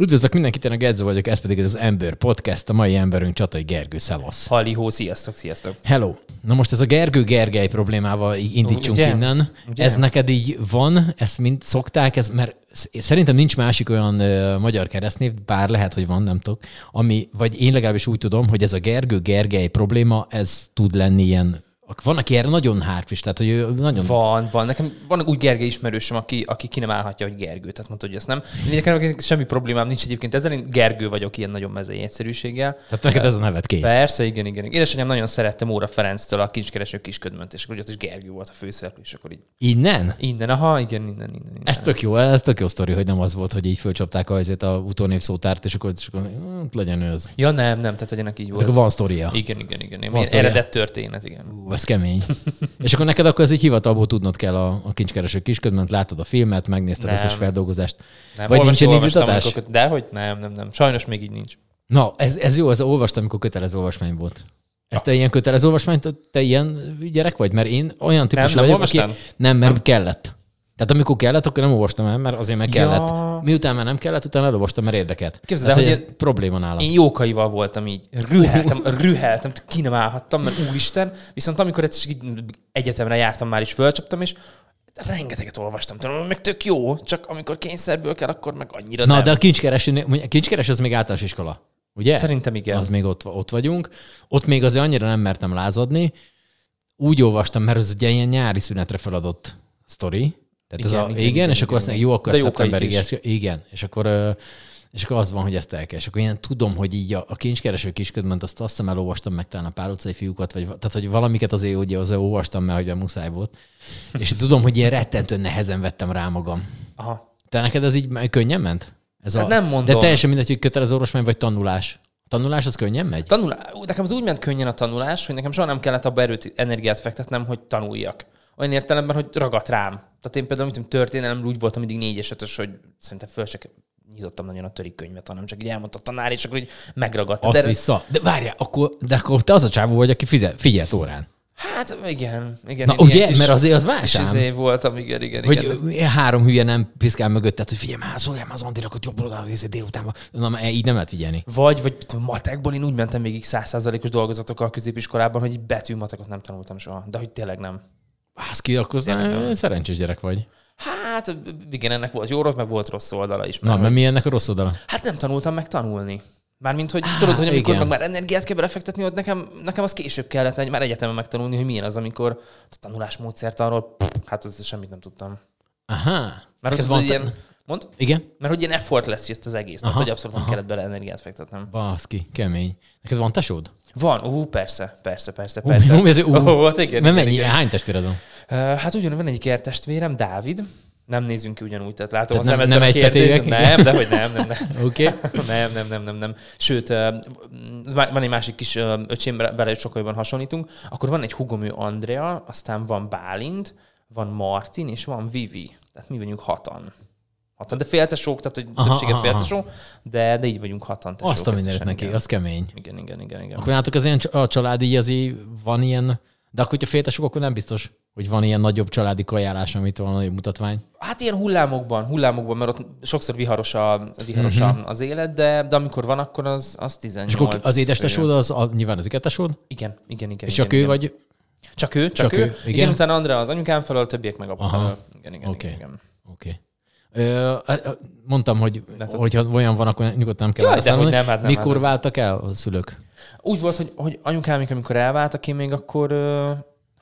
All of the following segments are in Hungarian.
Üdvözlök mindenkit, én a Gedzo vagyok, ez pedig az Ember Podcast, a mai emberünk Csatai Gergő, szevasz. Halihó, sziasztok, sziasztok. Hello. Na most ez a Gergő Gergely problémával indítsunk Ugye? innen. Ugye? Ez neked így van, ezt mind szokták, ez, mert szerintem nincs másik olyan ö, magyar keresztnév, bár lehet, hogy van, nem tudok, ami, vagy én legalábbis úgy tudom, hogy ez a Gergő Gergely probléma, ez tud lenni ilyen, van, aki erre nagyon hárpis, tehát hogy ő nagyon... Van, van. Nekem van úgy Gergely ismerősöm, aki, aki ki nem állhatja, hogy Gergő. Tehát mondta, hogy ezt nem. Nekem semmi problémám nincs egyébként ezzel, én Gergő vagyok ilyen nagyon mezei egyszerűséggel. Tehát neked ez a neved kész. Persze, igen, igen. igen. Édesanyám nagyon szerette Móra Ferenctől a kincskereső kisködmönt, és akkor ott is Gergő volt a főszereplő, és akkor így Innen? innen, aha, igen, innen, innen. innen. Ez tök jó, ez tök jó sztori, hogy nem az volt, hogy így fölcsapták azért a utónév szótárt, és akkor, és akkor hm, legyen ő az. Ja, nem, nem, tehát hogy ennek így Ez volt. akkor van sztoria. Igen, igen, igen. igen. Van eredet történet, igen. Ú, ez kemény. és akkor neked akkor ez egy hivatalból tudnod kell a, a kincskereső kisködment, láttad a filmet, megnézted Nem. az összes feldolgozást. Nem, Vagy olvastam, nincsen olvastam, indítatás? amikor- De hogy nem, nem, nem. Sajnos még így nincs. Na, ez, ez jó, ez olvastam, amikor kötelező olvasmány volt. Ez te ilyen kötelező olvasmányt, te ilyen gyerek vagy? Mert én olyan típusú nem vagyok, aki... Nem, mert kellett. Tehát amikor kellett, akkor nem olvastam el, mert azért meg Ja. kellett. Miután már nem kellett, utána elolvastam, mert érdekelt. Képzeld hogy ez probléma nálam. Én jókaival voltam így. Rüheltem, rüheltem, ki nem állhattam, mert úristen. Viszont amikor egyszer így egyetemre jártam már is, fölcsaptam, és rengeteget olvastam. Tudom, meg tök jó, csak amikor kényszerből kell, akkor meg annyira Na, nem. de a kincskereső, a kincskereső az még általános iskola. Ugye? Szerintem igen. Az még ott, ott vagyunk. Ott még azért annyira nem mertem lázadni. Úgy olvastam, mert ez ugye ilyen nyári szünetre feladott sztori. Tehát ez Igen, a, igen, igen, igen, igen, és akkor igen, azt jó, akkor ez szeptemberig. is. Ez, igen, és akkor, és akkor az van, hogy ezt el kell. És akkor ilyen tudom, hogy így a, a kincskereső kisködment, azt azt hiszem elolvastam meg talán a pár utcai fiúkat, vagy, tehát hogy valamiket azért ugye az olvastam, mert hogy muszáj volt. És tudom, hogy ilyen rettentően nehezen vettem rá magam. Aha. Te neked ez így könnyen ment? Ez Hát nem mondom. De teljesen mindegy, hogy kötelező orvosmány vagy tanulás. A tanulás az könnyen megy? Tanulá... Ú, Nekem az úgy ment könnyen a tanulás, hogy nekem soha nem kellett abba erőt, energiát fektetnem, hogy tanuljak. Olyan értelemben, hogy ragadt rám. Tehát én például, mint történelem, úgy voltam mindig négyes, ötös, hogy szerintem föl se nyitottam nagyon a törik könyvet, hanem csak így elmondta a tanár, és akkor így megragadt. Azt De, vissza. De várjál, akkor, de akkor te az a csávó vagy, aki fizet, figyelt órán. hát igen, igen. Na ugye, kis- mert azért az más ám. izé voltam, igen, igen, Hogy igen. három hülye nem piszkál mögötted, hogy figyelj már, szóljál már az Andinak, hogy jobb oldalra nézzél délután. Na, így nem lehet figyelni. Vagy, vagy matekból én úgy mentem végig százszázalékos dolgozatokkal a középiskolában, hogy így betűmatekot nem tanultam soha. De hogy tényleg nem. Baszki, akkor Tényleg. szerencsés gyerek vagy. Hát igen, ennek volt jó rossz, meg volt rossz oldala is. Na, mert mi ennek a rossz oldala? Hát nem tanultam meg tanulni. Mármint, hogy tudod, hogy amikor igen. meg már energiát kell belefektetni, ott nekem, nekem az később kellett egy- már egyetemen megtanulni, hogy milyen az, amikor a tanulásmódszert arról, pff, hát ez semmit nem tudtam. Aha. Mert Neked hogy van ilyen, mond? Igen? Mert hogy ilyen effort lesz jött az egész, tehát Aha, hogy abszolút nem aha. kellett bele energiát fektetnem. Baszki, kemény. Neked van tesód? Van, ú, persze, persze, persze, Ú, persze. jó, ez- ú. Ó, hát igen, Nem igen, mennyi, igen. hány testvéred van? Hát ugyanúgy van egyik értestvérem, Dávid. Nem nézünk ki ugyanúgy, tehát látom Tehát a nem- nem kérdést. egytetőek? Nem, de hogy nem, nem, nem. Oké. Okay. nem, nem, nem, nem, nem. Sőt, van egy másik kis öcsém, bele is sokkal jobban hasonlítunk. Akkor van egy hugom, ő Andrea, aztán van Bálint, van Martin, és van Vivi. Tehát mi vagyunk hatan. Hatan. De féltesók, tehát hogy Aha, többséget aha, féltesó, de, de így vagyunk hatan tesók. Azt a mindenit neki, igen. az kemény. Igen, igen, igen, igen. Akkor nálatok az ilyen a családi azért van ilyen, de akkor, hogyha féltesok, akkor nem biztos, hogy van ilyen nagyobb családi kajálás, amit van nagyobb mutatvány. Hát ilyen hullámokban, hullámokban, mert ott sokszor viharos, a, viharos uh-huh. az élet, de, de amikor van, akkor az, az 18. És akkor az édes fő. tesód, az a, nyilván az iketesód, Igen, igen, igen. és igen, csak ő igen. vagy, Csak ő, csak, Csak ő, ő. igen. Igen. igen, utána Andrea az anyukám felől, többiek meg apa felől. Igen, igen, Oké. igen, igen. oké. Ö, mondtam, hogy hát- hogyha olyan van, akkor nyugodtan nem kell Jaj, de hogy nem, hát nem, Mikor hát váltak el a szülők? Úgy volt, hogy, hogy anyukám, amikor elváltak, én még akkor,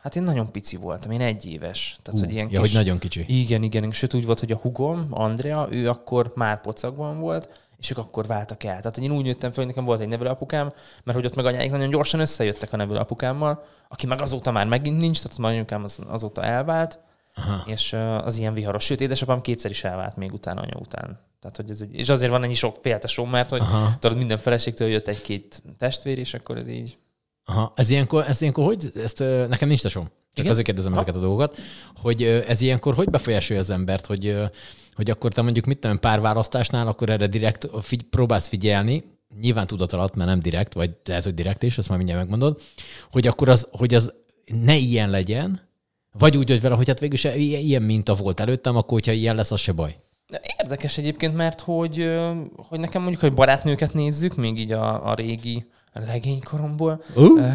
hát én nagyon pici voltam, én egy éves. Tehát, Ú, hogy ilyen ja, hogy nagyon kicsi. Igen, igen. Sőt, úgy volt, hogy a hugom, Andrea, ő akkor már pocakban volt, és ők akkor váltak el. Tehát hogy én úgy nőttem fel, hogy nekem volt egy nevelőapukám, mert hogy ott meg anyáik nagyon gyorsan összejöttek a nevelőapukámmal, aki meg azóta már megint nincs, tehát a anyukám az, azóta elvált, Aha. és az ilyen viharos. Sőt, édesapám kétszer is elvált még utána, anya után. Tehát, hogy ez egy, és azért van ennyi sok féltesóm, mert hogy Aha. tudod, minden feleségtől jött egy-két testvér, és akkor ez így. Aha. Ez ilyenkor, ez ilyenkor hogy, ezt nekem nincs tesom. Csak Igen? azért kérdezem Aha. ezeket a dolgokat, hogy ez ilyenkor hogy befolyásolja az embert, hogy, hogy akkor te mondjuk mit tudom, párválasztásnál, akkor erre direkt figy- próbálsz figyelni, nyilván tudat alatt, mert nem direkt, vagy lehet, hogy direkt is, ezt már mindjárt megmondod, hogy akkor az, hogy az ne ilyen legyen, vagy úgy, hogy vele, hogy hát végül se ilyen minta volt előttem, akkor hogyha ilyen lesz, az se baj. Érdekes egyébként, mert hogy, hogy nekem mondjuk, hogy barátnőket nézzük, még így a, a régi legénykoromból. Uh.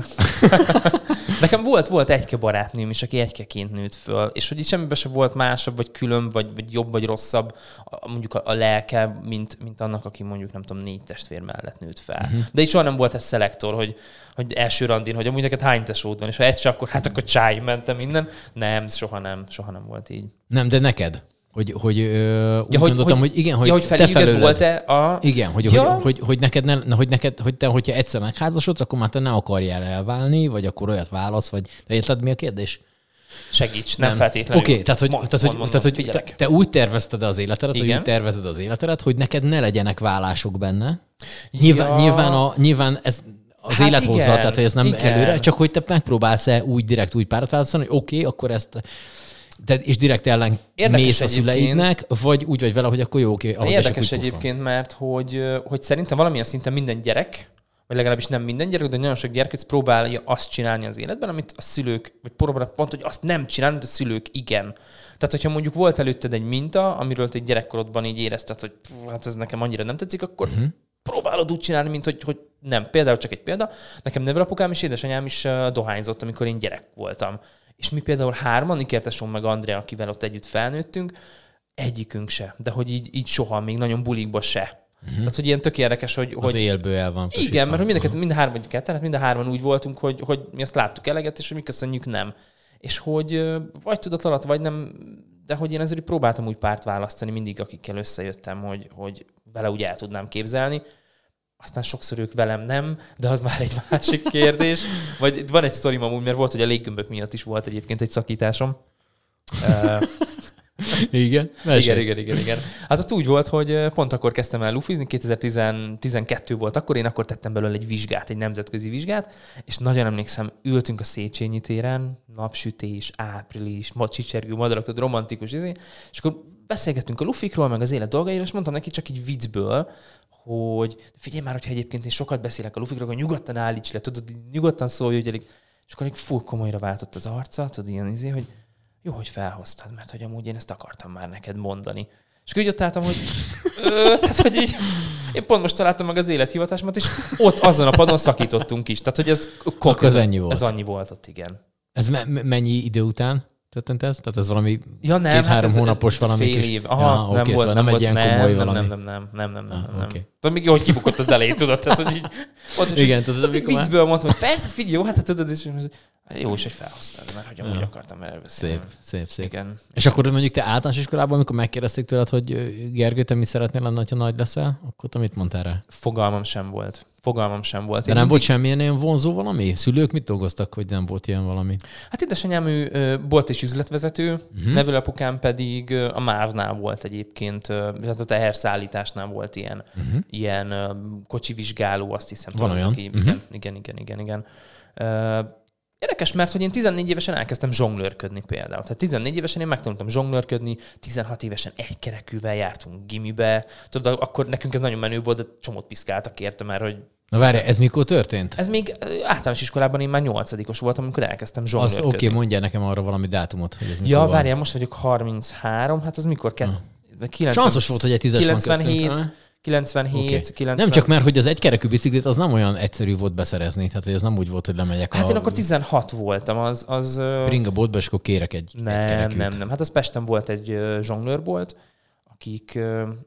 Nekem volt, volt egyke barátnőm is, aki egykeként nőtt föl, és hogy itt semmiben se volt másabb, vagy külön, vagy, vagy jobb, vagy rosszabb a, mondjuk a, a lelke, mint, mint annak, aki mondjuk nem tudom, négy testvér mellett nőtt fel. Uh-huh. De itt soha nem volt ez szelektor, hogy, hogy első randin, hogy amúgy neked hány tesód van, és ha egy se, akkor hát akkor csáj mentem minden. Nem, soha nem, soha nem volt így. Nem, de neked? Hogy, hogy ö, úgy Ja, hogy- gondoltam, hogy, hogy- igen, hogy, ja, hogy te felőled- volt-e a... Igen, hogy, Ja. hogy, hogy, hogy, neked ne, hogy neked, hogy te, hogyha egyszer megházasodsz, akkor már te ne akarjál elválni, vagy akkor olyat válasz, vagy de érted, mi a kérdés? Segíts, nem, nem. feltétlenül. Oké, okay, tehát, hogy, Mond, tehát, hogy, mond, tehát, hogy te, te, úgy tervezted az életedet, hogy Igen. úgy tervezed az életedet, hogy neked ne legyenek vállások benne. Nyilván, Ja. nyilván, a, nyilván ez az Hát élet igen, hozza, tehát hogy ez nem igen. előre, csak hogy te megpróbálsz-e úgy direkt úgy párat választani, hogy oké, okay, akkor ezt de, és direkt ellen Érdekes mész a szüleidnek, vagy úgy vagy vele, hogy akkor jó, oké, ahogy Érdekes egyébként, mert hogy, hogy szerintem valamilyen szinten minden gyerek, vagy legalábbis nem minden gyerek, de nagyon sok gyerek próbálja azt csinálni az életben, amit a szülők, vagy próbálnak pont, hogy azt nem csinálni, de a szülők igen. Tehát, hogyha mondjuk volt előtted egy minta, amiről te egy gyerekkorodban így érezted, hogy pff, hát ez nekem annyira nem tetszik, akkor uh-huh. próbálod úgy csinálni, mint hogy, hogy nem. Például csak egy példa. Nekem nevelapukám és édesanyám is dohányzott, amikor én gyerek voltam. És mi például hárman, Ikerteson meg Andrea, akivel ott együtt felnőttünk, egyikünk se. De hogy így, így soha, még nagyon bulikba se. Uh-huh. Tehát, hogy ilyen tök érdekes, hogy, Az hogy élből el van. igen, mert hogy mind a, kettő- mind a hárman, vagy ketten, hát mind a hárman úgy voltunk, hogy, hogy mi ezt láttuk eleget, és hogy mi köszönjük nem. És hogy vagy tudat alatt, vagy nem, de hogy én ezért próbáltam úgy párt választani mindig, akikkel összejöttem, hogy, hogy vele úgy el tudnám képzelni. Aztán sokszor ők velem nem, de az már egy másik kérdés. Vagy van egy sztorim amúgy, mert volt, hogy a léggömbök miatt is volt egyébként egy szakításom. Ö, Igen, igen, igen, igen, igen. Hát ott úgy volt, hogy pont akkor kezdtem el lufizni, 2012 volt akkor, én akkor tettem belőle egy vizsgát, egy nemzetközi vizsgát, és nagyon emlékszem, ültünk a Széchenyi téren, napsütés, április, ma csicsergő madarak, tudod, romantikus izé, és akkor beszélgettünk a lufikról, meg az élet dolgairól, és mondtam neki csak így viccből, hogy figyelj már, hogyha egyébként én sokat beszélek a lufikról, akkor nyugodtan állíts le, tudod, nyugodtan szólj, hogy elég. És akkor egy full komolyra váltott az arca, tudod, ilyen izé, hogy jó, hogy felhoztad, mert hogy amúgy én ezt akartam már neked mondani. És akkor így ott álltam, hogy, ö, tehát, hogy így, én pont most találtam meg az élethivatásomat, és ott azon a padon szakítottunk is. Tehát, hogy ez konkrétan- ez ennyi volt. Ez annyi volt ott, igen. Ez me- me- mennyi idő után történt ez? Tehát ez valami Ja, nem, két-három hát ez, hónapos ez valami fél kis- év. Aha, Ja, nem oké, volt, szóval nem egy volt, ilyen nem, komoly nem, valami. Nem, nem, nem, nem, nem, nem, Ah, nem. Tudod, még jó, hogy kibukott az elején, tudod, tehát, hogy így, is, Igen, tudod, tudod, amikor már- viccből mondtam, hogy persze, figyelj, jó, hát tudod, és jó is, hogy felhoztad, mert hogy amúgy Ja. akartam beszélni. Szép, szép, szép. Igen. És akkor mondjuk te általános iskolában, amikor megkérdezték tőled, hogy Gergő, te mi szeretnél lenni, ha nagy leszel, akkor te mit mondtál rá? Fogalmam sem volt. Fogalmam sem volt. De Én nem mindig- volt semmilyen ilyen vonzó valami? Szülők mit dolgoztak, hogy nem volt ilyen valami? Hát édesanyám ő bolt és üzletvezető, uh-huh. nevelőapukám pedig a MÁV-nál volt egyébként, tehát a teherszállításnál volt ilyen, uh-huh. Ilyen kocsivizsgáló, azt hiszem. Van tudod, az, olyan. Aki, Mhm. igen, igen, igen, igen, igen. Érdekes, mert hogy én 14 évesen elkezdtem zsonglőrködni például. Tehát 14 évesen én megtanultam zsonglőrködni, 16 évesen egy kerekűvel jártunk gimibe. Tudod, akkor nekünk ez nagyon menő volt, de csomót piszkáltak érte, mert hogy Na várj, ez mikor történt? ez még általános iskolában én már nyolcadikos voltam, amikor elkezdtem Azt zsonglőrködni. oké, okay, mondjál nekem arra valami dátumot, hogy ez Ja, van. várjál, most vagyok 33, hát az mikor kell? 90, Sanszos volt, hogy egy tízes van 97, köztünk. 97, Oké. 90. Nem csak mert, hogy az egykerekű biciklit az nem olyan egyszerű volt beszerezni, tehát hogy ez nem úgy volt, hogy lemegyek Hát a én akkor 16 voltam, az... az ö, bringa boltba, és akkor kérek egy, nem, kerekűt. nem, nem. Hát az Pesten volt egy zsonglőrbolt, akik,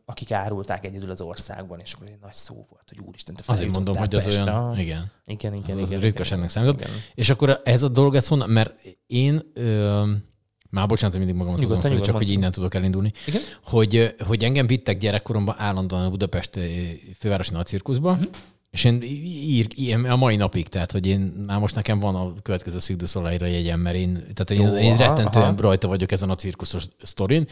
akik árulták egyedül az országban, és akkor egy nagy szó volt, hogy úristen, te Azért mondom, hogy az olyan, igen. Igen, igen, Az, igen. az igen, ritkaságnak számított. Igen. És akkor ez a dolog, ez honnan? Mert én, ö, már bocsánat, hogy mindig magamat hozom Nyugodtan, fel, csak hogy innen tudok elindulni, Igen? hogy, hogy engem vittek gyerekkoromban állandóan a Budapest ö, fővárosi nagycirkuszba, Mhm. és én ír, ilyen a mai napig, tehát hogy én már most nekem van a következő Szigduszolajra jegyem, mert én, tehát én, Jó, én aha, rettentően aha. rajta vagyok ezen a cirkuszos sztorin,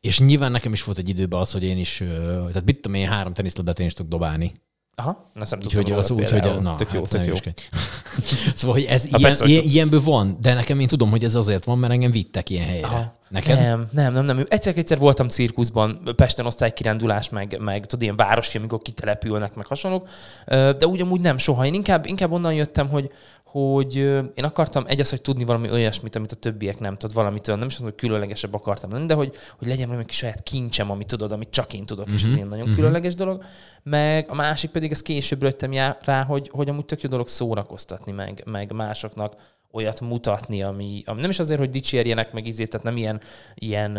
és nyilván nekem is volt egy időben az, hogy én is, tehát mit tudom én, három teniszlabdát én is tudok dobálni. Aha, na nem Úgyhogy az úgy, hogy na, tök jó, hát tök jó. Szóval, hogy ez ilyen, persze, ilyen, ilyenből van, de nekem én tudom, hogy ez azért van, mert engem vittek ilyen helyre. Aha. Neked? Nem, nem, nem, nem. Egyszer-egyszer voltam cirkuszban, Pesten osztálykirándulás, meg, meg tudod, ilyen városi, amikor kitelepülnek, meg hasonlók, de úgy amúgy nem soha. Én inkább, inkább onnan jöttem, hogy, hogy én akartam egy az, hogy tudni valami olyasmit, amit a többiek nem tudod, valamit nem is mondom, hogy különlegesebb akartam lenni, de hogy, hogy legyen valami saját kincsem, amit tudod, amit csak én tudok, és ez ilyen nagyon különleges dolog. Meg a másik pedig, ez később jöttem rá, hogy, hogy amúgy tök jó dolog szórakoztatni, meg, meg másoknak olyat mutatni, ami, ami nem is azért, hogy dicsérjenek, meg izét, tehát nem ilyen, ilyen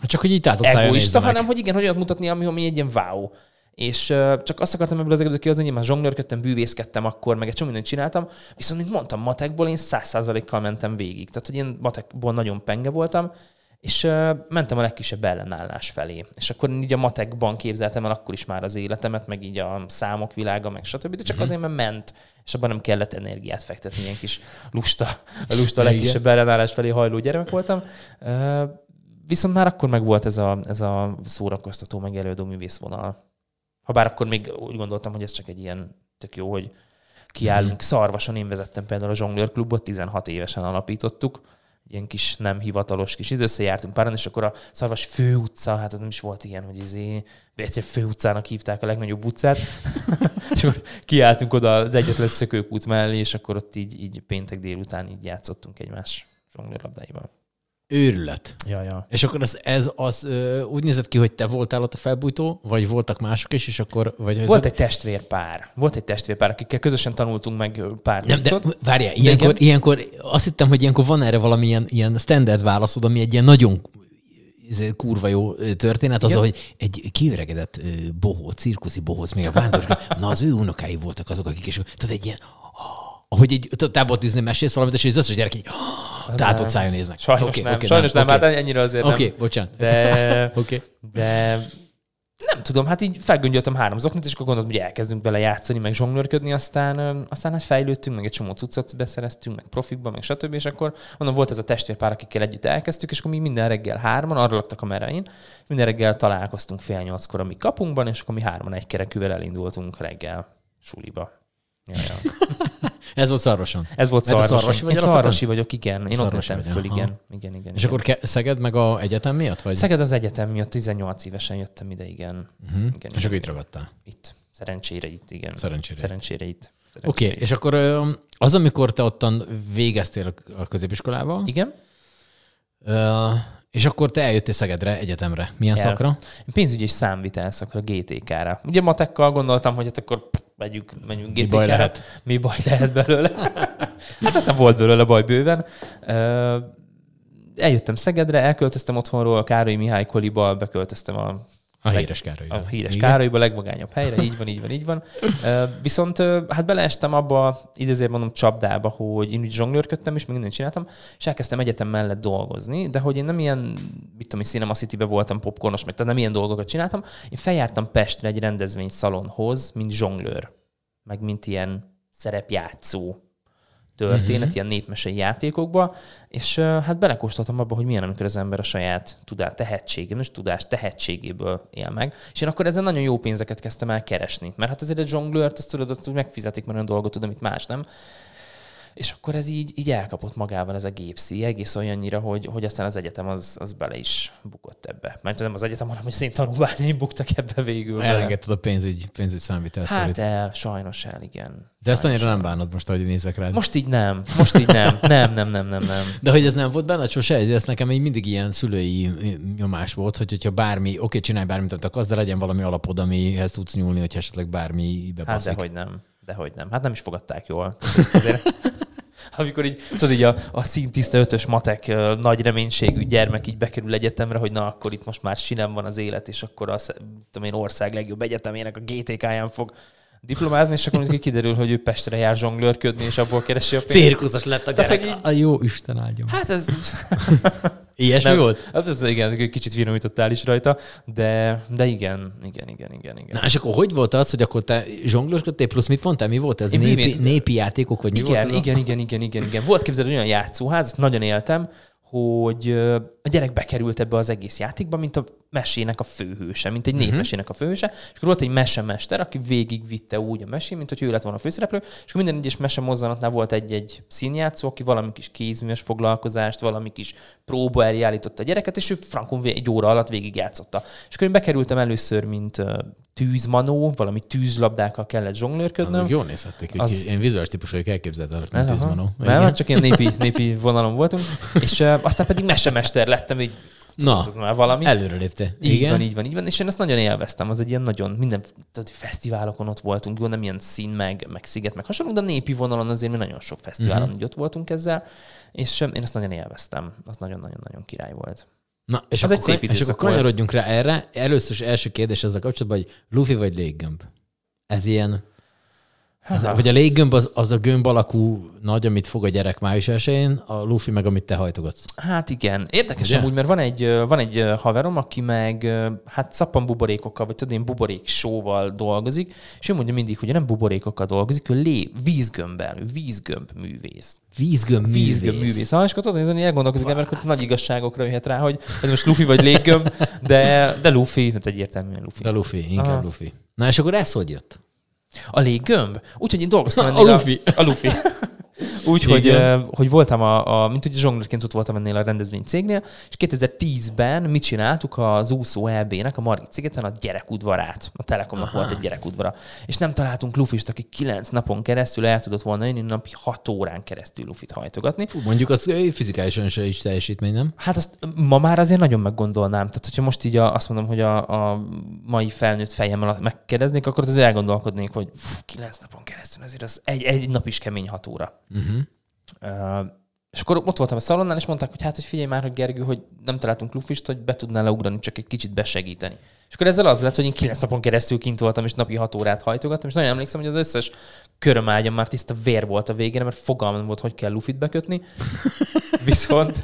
Hát csak, hogy szájon egoista, hanem hogy igen, hogy olyat mutatni, ami, ami egy ilyen wow. És csak azt akartam ebből az egészből kihozni, hogy én már zsonglőrködtem, bűvészkedtem akkor, meg egy csomó mindent csináltam, viszont, mint mondtam, matekból én száz százalékkal mentem végig. Tehát, hogy én matekból nagyon penge voltam, és mentem a legkisebb ellenállás felé. És akkor így a matekban képzeltem el akkor is már az életemet, meg így a számok világa, meg stb. De csak azért, mert ment, és abban nem kellett energiát fektetni, ilyen kis lusta, a lusta legkisebb ellenállás felé hajló gyermek voltam. Viszont már akkor meg volt ez a, ez a szórakoztató, meg előadó művészvonal. Habár akkor még úgy gondoltam, hogy ez csak egy ilyen tök jó, hogy kiállunk. Mm. Szarvason én vezettem például a Zsonglőr klubot, 16 évesen alapítottuk. Ilyen kis nem hivatalos kis, íz, összejártunk páran, és akkor a Szarvas főutca, hát az nem is volt ilyen, hogy izé, egyszer főutcának hívták a legnagyobb utcát, és akkor kiálltunk oda az egyetlen szökőkút mellé, és akkor ott így, így péntek délután így játszottunk egymás zsonglőrlabdáival. Őrület. Ja, ja. És akkor ez, ez az ö, úgy nézett ki, hogy te voltál ott a felbújtó, vagy voltak mások is, és akkor... Vagy ez Volt egy testvérpár. Volt egy testvérpár, akikkel közösen tanultunk meg pár nem, de várjál, ilyenkor, igen. ilyenkor azt hittem, hogy ilyenkor van erre valami ilyen, standard válaszod, ami egy ilyen nagyon ez kurva jó történet, az, Igen. hogy egy kiöregedett bohóc, cirkuszi bohóc, még a vándorska, na az ő unokái voltak azok, akik, és tudod, egy ilyen, ahogy egy tudod, tábort Disney mesélsz valamit, és az összes gyerek így tátott szájon néznek. Sajnos Oké, nem. oké, Sajnos nem, oké. hát ennyire azért Oké, nem. bocsánat. De, Oké. de nem tudom, hát így felgöngyöltem három zoknit, és akkor gondoltam, hogy elkezdünk bele játszani, meg zsonglőrködni, aztán, aztán hát fejlődtünk, meg egy csomó cuccot beszereztünk, meg profikba, meg stb. És akkor mondom, volt ez a testvérpár, akikkel együtt elkezdtük, és akkor mi minden reggel hárman, arra laktak a merein, minden reggel találkoztunk fél nyolckor a mi kapunkban, és akkor mi hárman egy kerekűvel elindultunk reggel suliba. Ja, ja. Ez volt szarvason. Ez volt szarvason. szarvasi vagy Én szarvasi vagyok, igen. Én ott Szarvasi mentem vagy, föl, igen. igen, igen, És igen. akkor Szeged meg a egyetem miatt? Vagy? Szeged az egyetem miatt 18 évesen jöttem ide, igen. Uh-huh. igen, És akkor itt ragadtál. Itt. Szerencsére itt, igen. Szerencsére itt. Szerencsére itt. Oké, Szerencsére okay, és akkor az, amikor te ottan végeztél a- középiskolával, itt. Igen. ö, és akkor te eljöttél Szegedre, egyetemre. Milyen El. szakra? Pénzügyi és számvitel szakra GTK-ra. Ugye matekkal gondoltam, hogy hát akkor pff, megyünk, megyünk Mi GTK-ra. baj lehet? Mi baj lehet belőle? hát aztán volt belőle baj bőven. Eljöttem Szegedre, elköltöztem otthonról, Károly Mihály Koliba, beköltöztem a A Leg- híres Károly. A híres Károlyba, a legmagányabb helyre, így van, így van, így van. Viszont hát beleestem abba, idézőjelben mondom csapdába, hogy én úgy zsonglőrködtem, és még mindent csináltam, és elkezdtem egyetem mellett dolgozni, de hogy én nem ilyen, mit tudom, Cinema City-be voltam popcornos, meg tehát nem ilyen dolgokat csináltam. Én feljártam Pestre egy rendezvényszalonhoz, mint zsonglőr, meg mint ilyen szerepjátszó történet, uh-huh. ilyen népmesei játékokba, és hát belekóstoltam abba, hogy milyen, amikor az ember a saját tudás, tehetsége, most tudás tehetségéből él meg. És én akkor ezen nagyon jó pénzeket kezdtem el keresni. Mert hát azért egy zsonglőrt, azt tudod, azt megfizetik, mert olyan dolgot tud, amit más nem. És akkor ez így, így elkapott magával ez a gépszi, egész olyannyira, hogy, hogy aztán az egyetem az, az bele is bukott ebbe. Mert nem az egyetem, hanem hogy az én tanulmányaim buktak ebbe végül. Elengedted a pénzügy, pénzügy számvitel Hát el, sajnos el, igen. De ezt Sajnos annyira el. nem bánod most, ahogy nézek rád. Most így nem, most így nem. Nem, nem, nem, nem, nem. De hogy ez nem volt benned sose, ez nekem így mindig ilyen szülői nyomás volt, hogy hogyha bármi, oké, csinálj bármit, amit akarsz, de legyen valami alapod, amihez tudsz nyúlni, hogy esetleg bármi Hát bebaszik. dehogy nem. Dehogy nem. Hát nem is fogadták jól. Azért, amikor így, tudod, így a, a szintiszta ötös matek nagy reménységű gyermek így bekerül egyetemre, hogy na, akkor itt most már sinem van az élet, és akkor a sz- tudom én, ország legjobb egyetemének a GTK-ján fog diplomázni, és akkor mondjuk kiderül, hogy ő Pestre jár zsonglőrködni, és abból keresi a pénzt. Cirkuszos lett a Tehát, gyerek. hogy így- A jó Isten áldjon. Hát ez... Ilyesmi nem, volt? Hát ez igen, kicsit finomítottál is rajta, de, de igen, igen, igen, igen, igen. Na, és akkor hogy volt az, hogy akkor te zsonglőrködtél, plusz mit mondtál, mi volt ez? Én Népi, bűvén- népi játékok, vagy mi Igen, volt? az a- igen, igen, igen, igen, igen. Volt képzeld olyan játszóház, nagyon éltem, hogy a gyerek bekerült ebbe az egész játékba, mint a mesének a főhőse, mint egy népmesének a főhőse, és akkor volt egy mesemester, aki végigvitte úgy a mesét, mint hogy ő lett volna a főszereplő, és akkor minden egyes mese mozzanatnál volt egy-egy színjátszó, aki valami kis kézműves foglalkozást, valami kis próba elé állította a gyereket, és ő frankon egy óra alatt végigjátszotta. És akkor én bekerültem először, mint tűzmanó, valami tűzlabdákkal kellett zsonglőrködnöm. Jól nézhették. Az... Az- Én vizuális típus vagyok, elképzeltem, hogy Aha. tűzmanó. Nem, hát csak ilyen népi, népi vonalon voltunk. És uh, aztán pedig mesemester lettem, így Na, tudod, már valami. előre lépte. Így Igen. van, így van, így van. És én ezt nagyon élveztem. Az egy ilyen nagyon, minden tehát fesztiválokon ott voltunk, jó, nem ilyen szín, meg, meg sziget, meg hasonló, de a népi vonalon azért mi nagyon sok fesztiválon uh-huh. ott voltunk ezzel, és én ezt nagyon élveztem. Az nagyon-nagyon-nagyon király volt. Na, és Az akkor, egy szép és akkor időszak kanyarodjunk rá erre. Először is első kérdés ezzel kapcsolatban, hogy lufi vagy léggömb? Ez ilyen... Ez, Há. vagy a léggömb az, az a gömb alakú nagy, amit fog a gyerek május 1 a lufi meg, amit te hajtogatsz. Hát igen. Érdekes Ugye? amúgy, mert van egy, van egy haverom, aki meg hát szappan buborékokkal, vagy tudod, én buborék sóval dolgozik, és ő mondja mindig, hogy nem buborékokkal dolgozik, ő lé, vízgömbbel, vízgömb művész. Vízgömb művész. vízgömb művész. Ah, és akkor tudod, így elgondolkozik ember, hogy nagy igazságokra jöhet rá, hogy ez most Luffy vagy léggömb, de, de Luffy, hát egyértelműen Luffy. De lufi, inkább Aha. lufi. Na és akkor ez hogy jött? A léggömb? Úgyhogy én dolgoztam A ennél Luffy. A, a Luffy. Úgyhogy, hogy voltam a, a mint hogy zsonglőrként ott voltam ennél a rendezvény cégnél, és 2010-ben mit csináltuk az úszó EB-nek a Margit szigeten a gyerekudvarát. A Telekomnak Aha. volt egy gyerekudvara. És nem találtunk Lufist, aki 9 napon keresztül el tudott volna jönni, napi 6 órán keresztül Lufit hajtogatni. Fú, mondjuk az fizikálisan se is teljesítmény, nem? Hát azt ma már azért nagyon meggondolnám. Tehát, hogyha most így a, azt mondom, hogy a, a mai felnőtt fejemmel megkérdeznék, akkor azért elgondolkodnék, hogy fú, kilenc napon keresztül azért az egy, egy nap is kemény hat óra. Uh-huh. És akkor ott voltam a szalonnál, és mondták, hogy hát, hogy figyelj már, hogy Gergő, hogy nem találtunk lufist, hogy be tudnál leugrani, csak egy kicsit besegíteni. És akkor ezzel az lett, hogy én kilenc napon keresztül kint voltam, és napi hat órát hajtogattam, és nagyon emlékszem, hogy az összes körömágyam már tiszta vér volt a végén, mert fogalmam volt, hogy kell lufit bekötni. Viszont,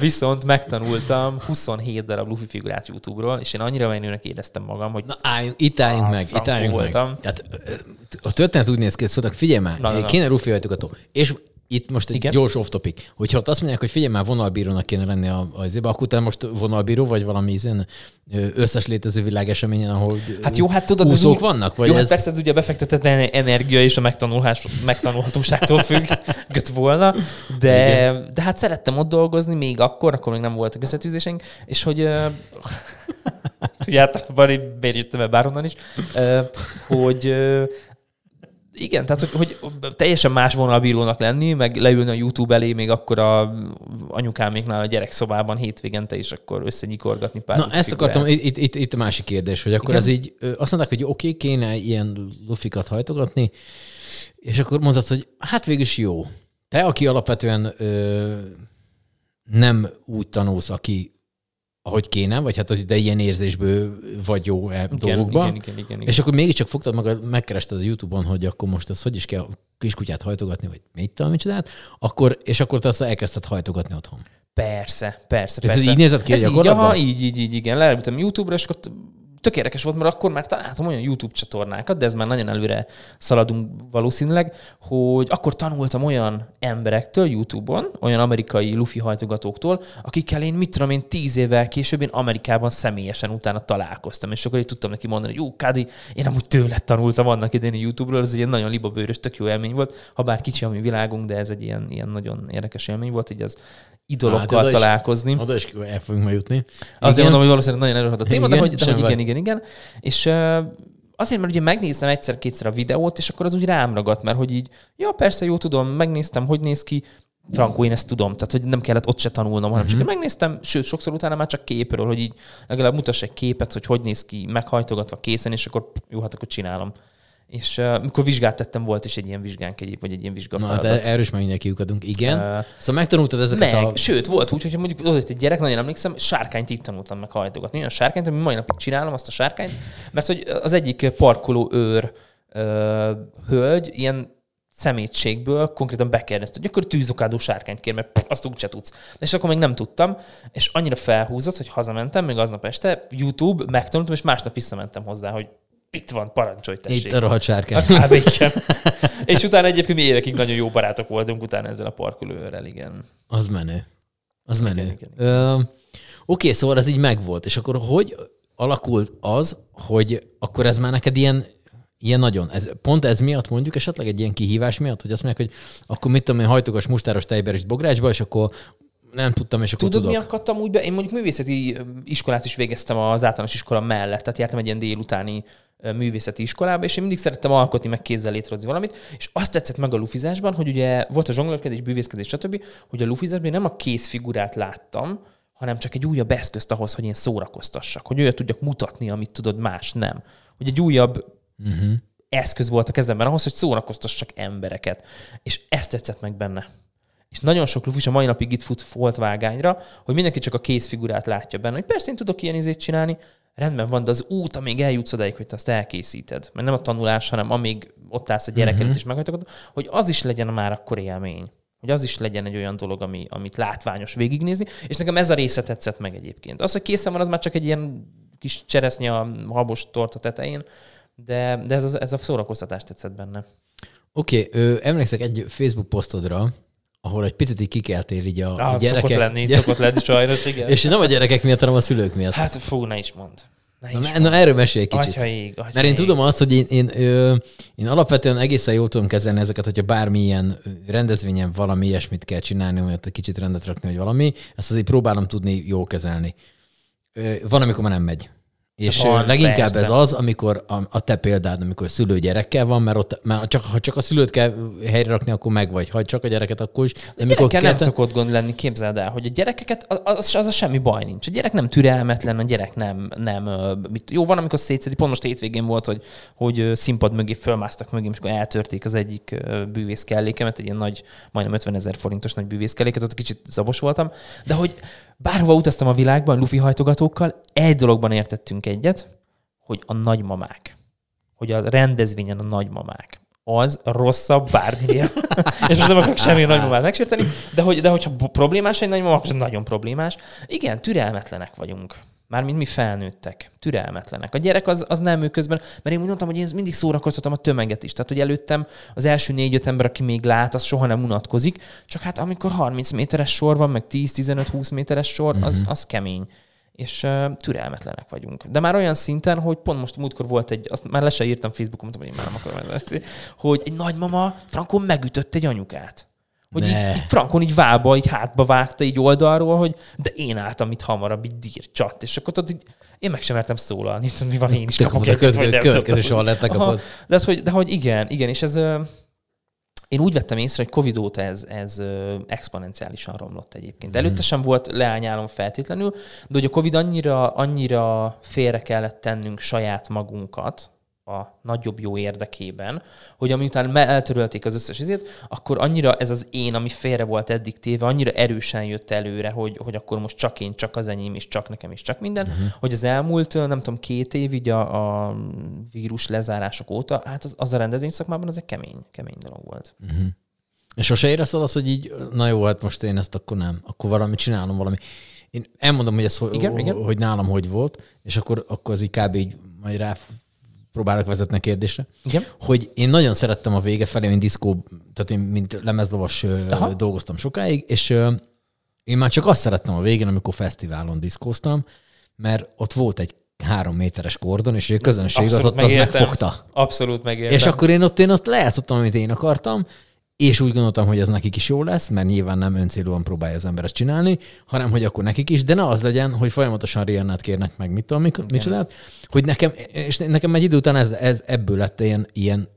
viszont megtanultam 27 darab lufi figurát YouTube-ról, és én annyira menőnek éreztem magam, hogy Na álljunk, itt álljunk meg, itt álljunk voltam. meg. Tehát a történet úgy néz ki, szóltak, figyelj már, Na, na, kéne rufi hajtogató. És itt most egy Igen. gyors off topic, hogyha ott azt mondják, hogy figyelj már, vonalbírónak kéne lenni a, a izébe, akkor te most vonalbíró, vagy valami ö, összes létező világeseményen, ahol Hát jó, hát tudod, ez úszók úgy- vannak? Vagy Jó, hát ez... persze ez ugye befektetett energia és a megtanulás, megtanulhatóságtól függ gött volna, de, de hát szerettem ott dolgozni még akkor, akkor még nem voltak összetűzéseink, és hogy ugye általában én miért jöttem el bárhonnan is, hogy igen, tehát hogy, hogy teljesen más vonalbírónak lenni, meg leülni a YouTube elé, még akkor a anyukáméknál a gyerekszobában hétvégente is akkor összenyikorgatni pár Na, ezt figurát. akartam, itt, itt, itt a másik kérdés, hogy akkor Igen? ez így, azt mondták, hogy oké, okay, kéne ilyen lufikat hajtogatni, és akkor mondtad, hogy hát végül is jó. Te, aki alapvetően ö, nem úgy tanulsz, aki ahogy kéne, vagy hát hogy de ilyen érzésből vagy jó e igen, dolgokban, igen, igen, igen, igen. és akkor mégiscsak fogtad magad, megkerested a YouTube-on, hogy akkor most ez hogy is kell kiskutyát hajtogatni, vagy mit tudom, micsodát, akkor, és akkor te azt elkezdted hajtogatni otthon. Persze, persze, Tehát ez persze. így nézett ki ez így, aha, így, így, így, igen. Leültem YouTube-ra, és akkor tök érdekes volt, mert akkor már találtam olyan YouTube csatornákat, de ez már nagyon előre szaladunk valószínűleg, hogy akkor tanultam olyan emberektől YouTube-on, olyan amerikai lufi hajtogatóktól, akikkel én, mit tudom én, tíz évvel később én Amerikában személyesen utána találkoztam, és akkor így tudtam neki mondani, hogy jó, Kádi, én amúgy tőled tanultam annak idején a YouTube-ról, ez egy ilyen nagyon libabőrös, tök jó élmény volt, ha bár kicsi a mi világunk, de ez egy ilyen, ilyen nagyon érdekes élmény volt, így az idolokkal Hát, oda is- találkozni. Oda is el fogunk majd jutni. Azért Igen. mondom, hogy valószínűleg nagyon előadott a téma, de Igen, hogy, de hogy igen, baj. Igen, igen. És azért, mert ugye megnéztem egyszer-kétszer a videót, és akkor az úgy rám ragadt, mert hogy így, ja, persze, jó tudom, megnéztem, hogy néz ki, Frankó, én ezt tudom, tehát hogy nem kellett ott se tanulnom, hanem Mhm. csak megnéztem, sőt, sokszor utána már csak képről, hogy így legalább mutass egy képet, hogy hogy néz ki, meghajtogatva készen, és akkor jó, hát akkor csinálom. És uh, mikor vizsgát tettem, volt is egy ilyen vizsgánk egyéb, vagy egy ilyen Na, vizsgafeladat. hát erről is meg mindenki lyukadunk. Igen. Ö, Szóval megtanultad ezeket meg, a... sőt, volt úgy, hogy mondjuk jött egy gyerek, nagyon emlékszem, sárkányt így tanultam meg hajtogatni. Olyan sárkányt, ami mai napig csinálom azt a sárkányt, mert hogy az egyik parkoló őr ö, hölgy ilyen szemétségből konkrétan bekérdezte, hogy akkor tűzokádó sárkányt kér, mert pff, azt úgy se tudsz. És akkor még nem tudtam, és annyira felhúzott, hogy hazamentem, még aznap este, YouTube, megtanultam, és másnap visszamentem hozzá, hogy itt van, parancsolj, tessék. Itt a rohadt sárkány. A igen. és utána egyébként mi évekig nagyon jó barátok voltunk utána ezzel a parkolóőrrel, igen. Az menő. Az menő. igen, Ö, okay, szóval ez így megvolt. És akkor hogy alakult az, hogy akkor ez már neked ilyen Ilyen nagyon. Ez, pont ez miatt mondjuk, esetleg egy ilyen kihívás miatt, hogy azt mondják, hogy akkor mit tudom én, hajtogas mustáros tejber is bográcsba, és akkor nem tudtam, és akkor Tudod, tudok. mi akadtam úgy be? Én mondjuk művészeti iskolát is végeztem az általános iskola mellett, tehát jártam egy ilyen délutáni művészeti iskolába, és én mindig szerettem alkotni, meg kézzel létrehozni valamit, és azt tetszett meg a lufizásban, hogy ugye volt a zsonglőrkedés, bűvészkedés, stb., hogy a lufizásban én nem a kézfigurát láttam, hanem csak egy újabb eszközt ahhoz, hogy én szórakoztassak, hogy olyat tudjak mutatni, amit tudod, más nem. Hogy egy újabb uh-huh. eszköz volt a kezemben ahhoz, hogy szórakoztassak embereket. És ezt tetszett meg benne. És nagyon sok lufis a mai napig itt fut folt vágányra, hogy mindenki csak a kézfigurát látja benne, hogy persze én tudok ilyen izét csinálni, rendben van, de az út, amíg eljutsz odáig, hogy te azt elkészíted, mert nem a tanulás, hanem amíg ott állsz a gyereket uh-huh. és meghajtod, hogy az is legyen már akkor élmény. Hogy az is legyen egy olyan dolog, ami, amit látványos végignézni, és nekem ez a része tetszett meg egyébként. Az, hogy készen van, az már csak egy ilyen kis cseresznye a habos torta tetején, de, de ez, a, ez a szórakoztatás tetszett benne. Oké, okay, emlékszek egy Facebook posztodra, ahol egy picit így kikeltél így a, ah, a gyerekek. Szokott lenni, szokott lenni sajnos, igen. és nem a gyerekek miatt, hanem a szülők miatt. Hát fú, ne is mond. Ne na, is na, na, erről mesélj egy kicsit. Atya ég, atya Mert én tudom azt, hogy én, én, én, én alapvetően egészen jól tudom kezelni ezeket, hogyha bármilyen rendezvényen valami ilyesmit kell csinálni, hogy ott egy kicsit rendet rakni, vagy valami, ezt azért próbálom tudni jól kezelni. Van, amikor már nem megy. És van, leginkább persze. ez az, amikor a, a te példád, amikor szülő gyerekkel van, mert, ott, mert csak, ha csak a szülőt kell helyre rakni, akkor meg vagy. Ha csak a gyereket, akkor is. De mikor kell... nem szokott gond lenni, képzeld el, hogy a gyerekeket, az, az, az a semmi baj nincs. A gyerek nem türelmetlen, a gyerek nem, nem mit, jó, van, amikor szétszedi, pont most hétvégén volt, hogy, hogy színpad mögé fölmásztak mögé, és akkor eltörték az egyik bűvész kellékemet, egy ilyen nagy, majdnem 50 ezer forintos nagy bűvész kelléket, ott kicsit zabos voltam, de hogy bárhova utaztam a világban, lufi hajtogatókkal, egy dologban értettünk egyet, hogy a nagymamák, hogy a rendezvényen a nagymamák, az rosszabb bárminél. és most nem akarok semmi nagymamát megsérteni, de, hogy, de hogyha problémás egy nagymama, akkor nagyon problémás. Igen, türelmetlenek vagyunk. Mármint mi felnőttek, türelmetlenek. A gyerek az, az nem ő közben, mert én úgy mondtam, hogy én mindig szórakoztatom a tömeget is. Tehát, hogy előttem az első négy-öt ember, aki még lát, az soha nem unatkozik. Csak hát amikor 30 méteres sor van, meg 10-15-20 méteres sor, az, mhm. az kemény és uh, türelmetlenek vagyunk. De már olyan szinten, hogy pont most múltkor volt egy, azt már le se írtam Facebookon, mondtam, hogy én már nem akarom ezt, hogy egy nagymama frankon megütött egy anyukát. Hogy így, így Frankon így vába, így hátba vágta így oldalról, hogy de én álltam itt hamarabb, így dír, csat, és akkor ott így, én meg sem mertem szólalni, mi van, én is kapok egyet, vagy nem Következő soha lett de, hogy, de hogy igen, igen, és ez, én úgy vettem észre, hogy Covid óta ez, ez exponenciálisan romlott egyébként. Előtte sem volt leányálom feltétlenül, de hogy a Covid annyira, annyira félre kellett tennünk saját magunkat, a nagyobb jó érdekében, hogy amiután eltörölték az összes izét, akkor annyira ez az én, ami félre volt eddig téve, annyira erősen jött előre, hogy, hogy akkor most csak én, csak az enyém, és csak nekem, és csak minden, uh-huh. hogy az elmúlt, nem tudom, két év így a, a vírus lezárások óta, hát az, az a rendezvény szakmában az egy kemény, kemény dolog volt. Uh-huh. És sose érezted azt, hogy így, na jó, hát most én ezt akkor nem, akkor valami csinálom, valami. Én elmondom, hogy ez igen, hogy, igen. hogy nálam hogy volt, és akkor, akkor az így kb. így majd rá próbálok vezetni a kérdésre, Igen. hogy én nagyon szerettem a vége felé, mint diszkó, tehát én mint lemezlovas Aha. dolgoztam sokáig, és én már csak azt szerettem a végén, amikor fesztiválon diszkóztam, mert ott volt egy három méteres kordon, és a közönség Abszolút az ott megértem. az megfogta. Abszolút megértem. És akkor én ott, én ott lejátszottam, amit én akartam, és úgy gondoltam, hogy ez nekik is jó lesz, mert nyilván nem öncélúan próbálja az ember ezt csinálni, hanem hogy akkor nekik is, de ne az legyen, hogy folyamatosan Riannát kérnek meg, mit tudom, micsodát, hogy nekem, és nekem egy idő után ez, ez ebből lett ilyen, ilyen,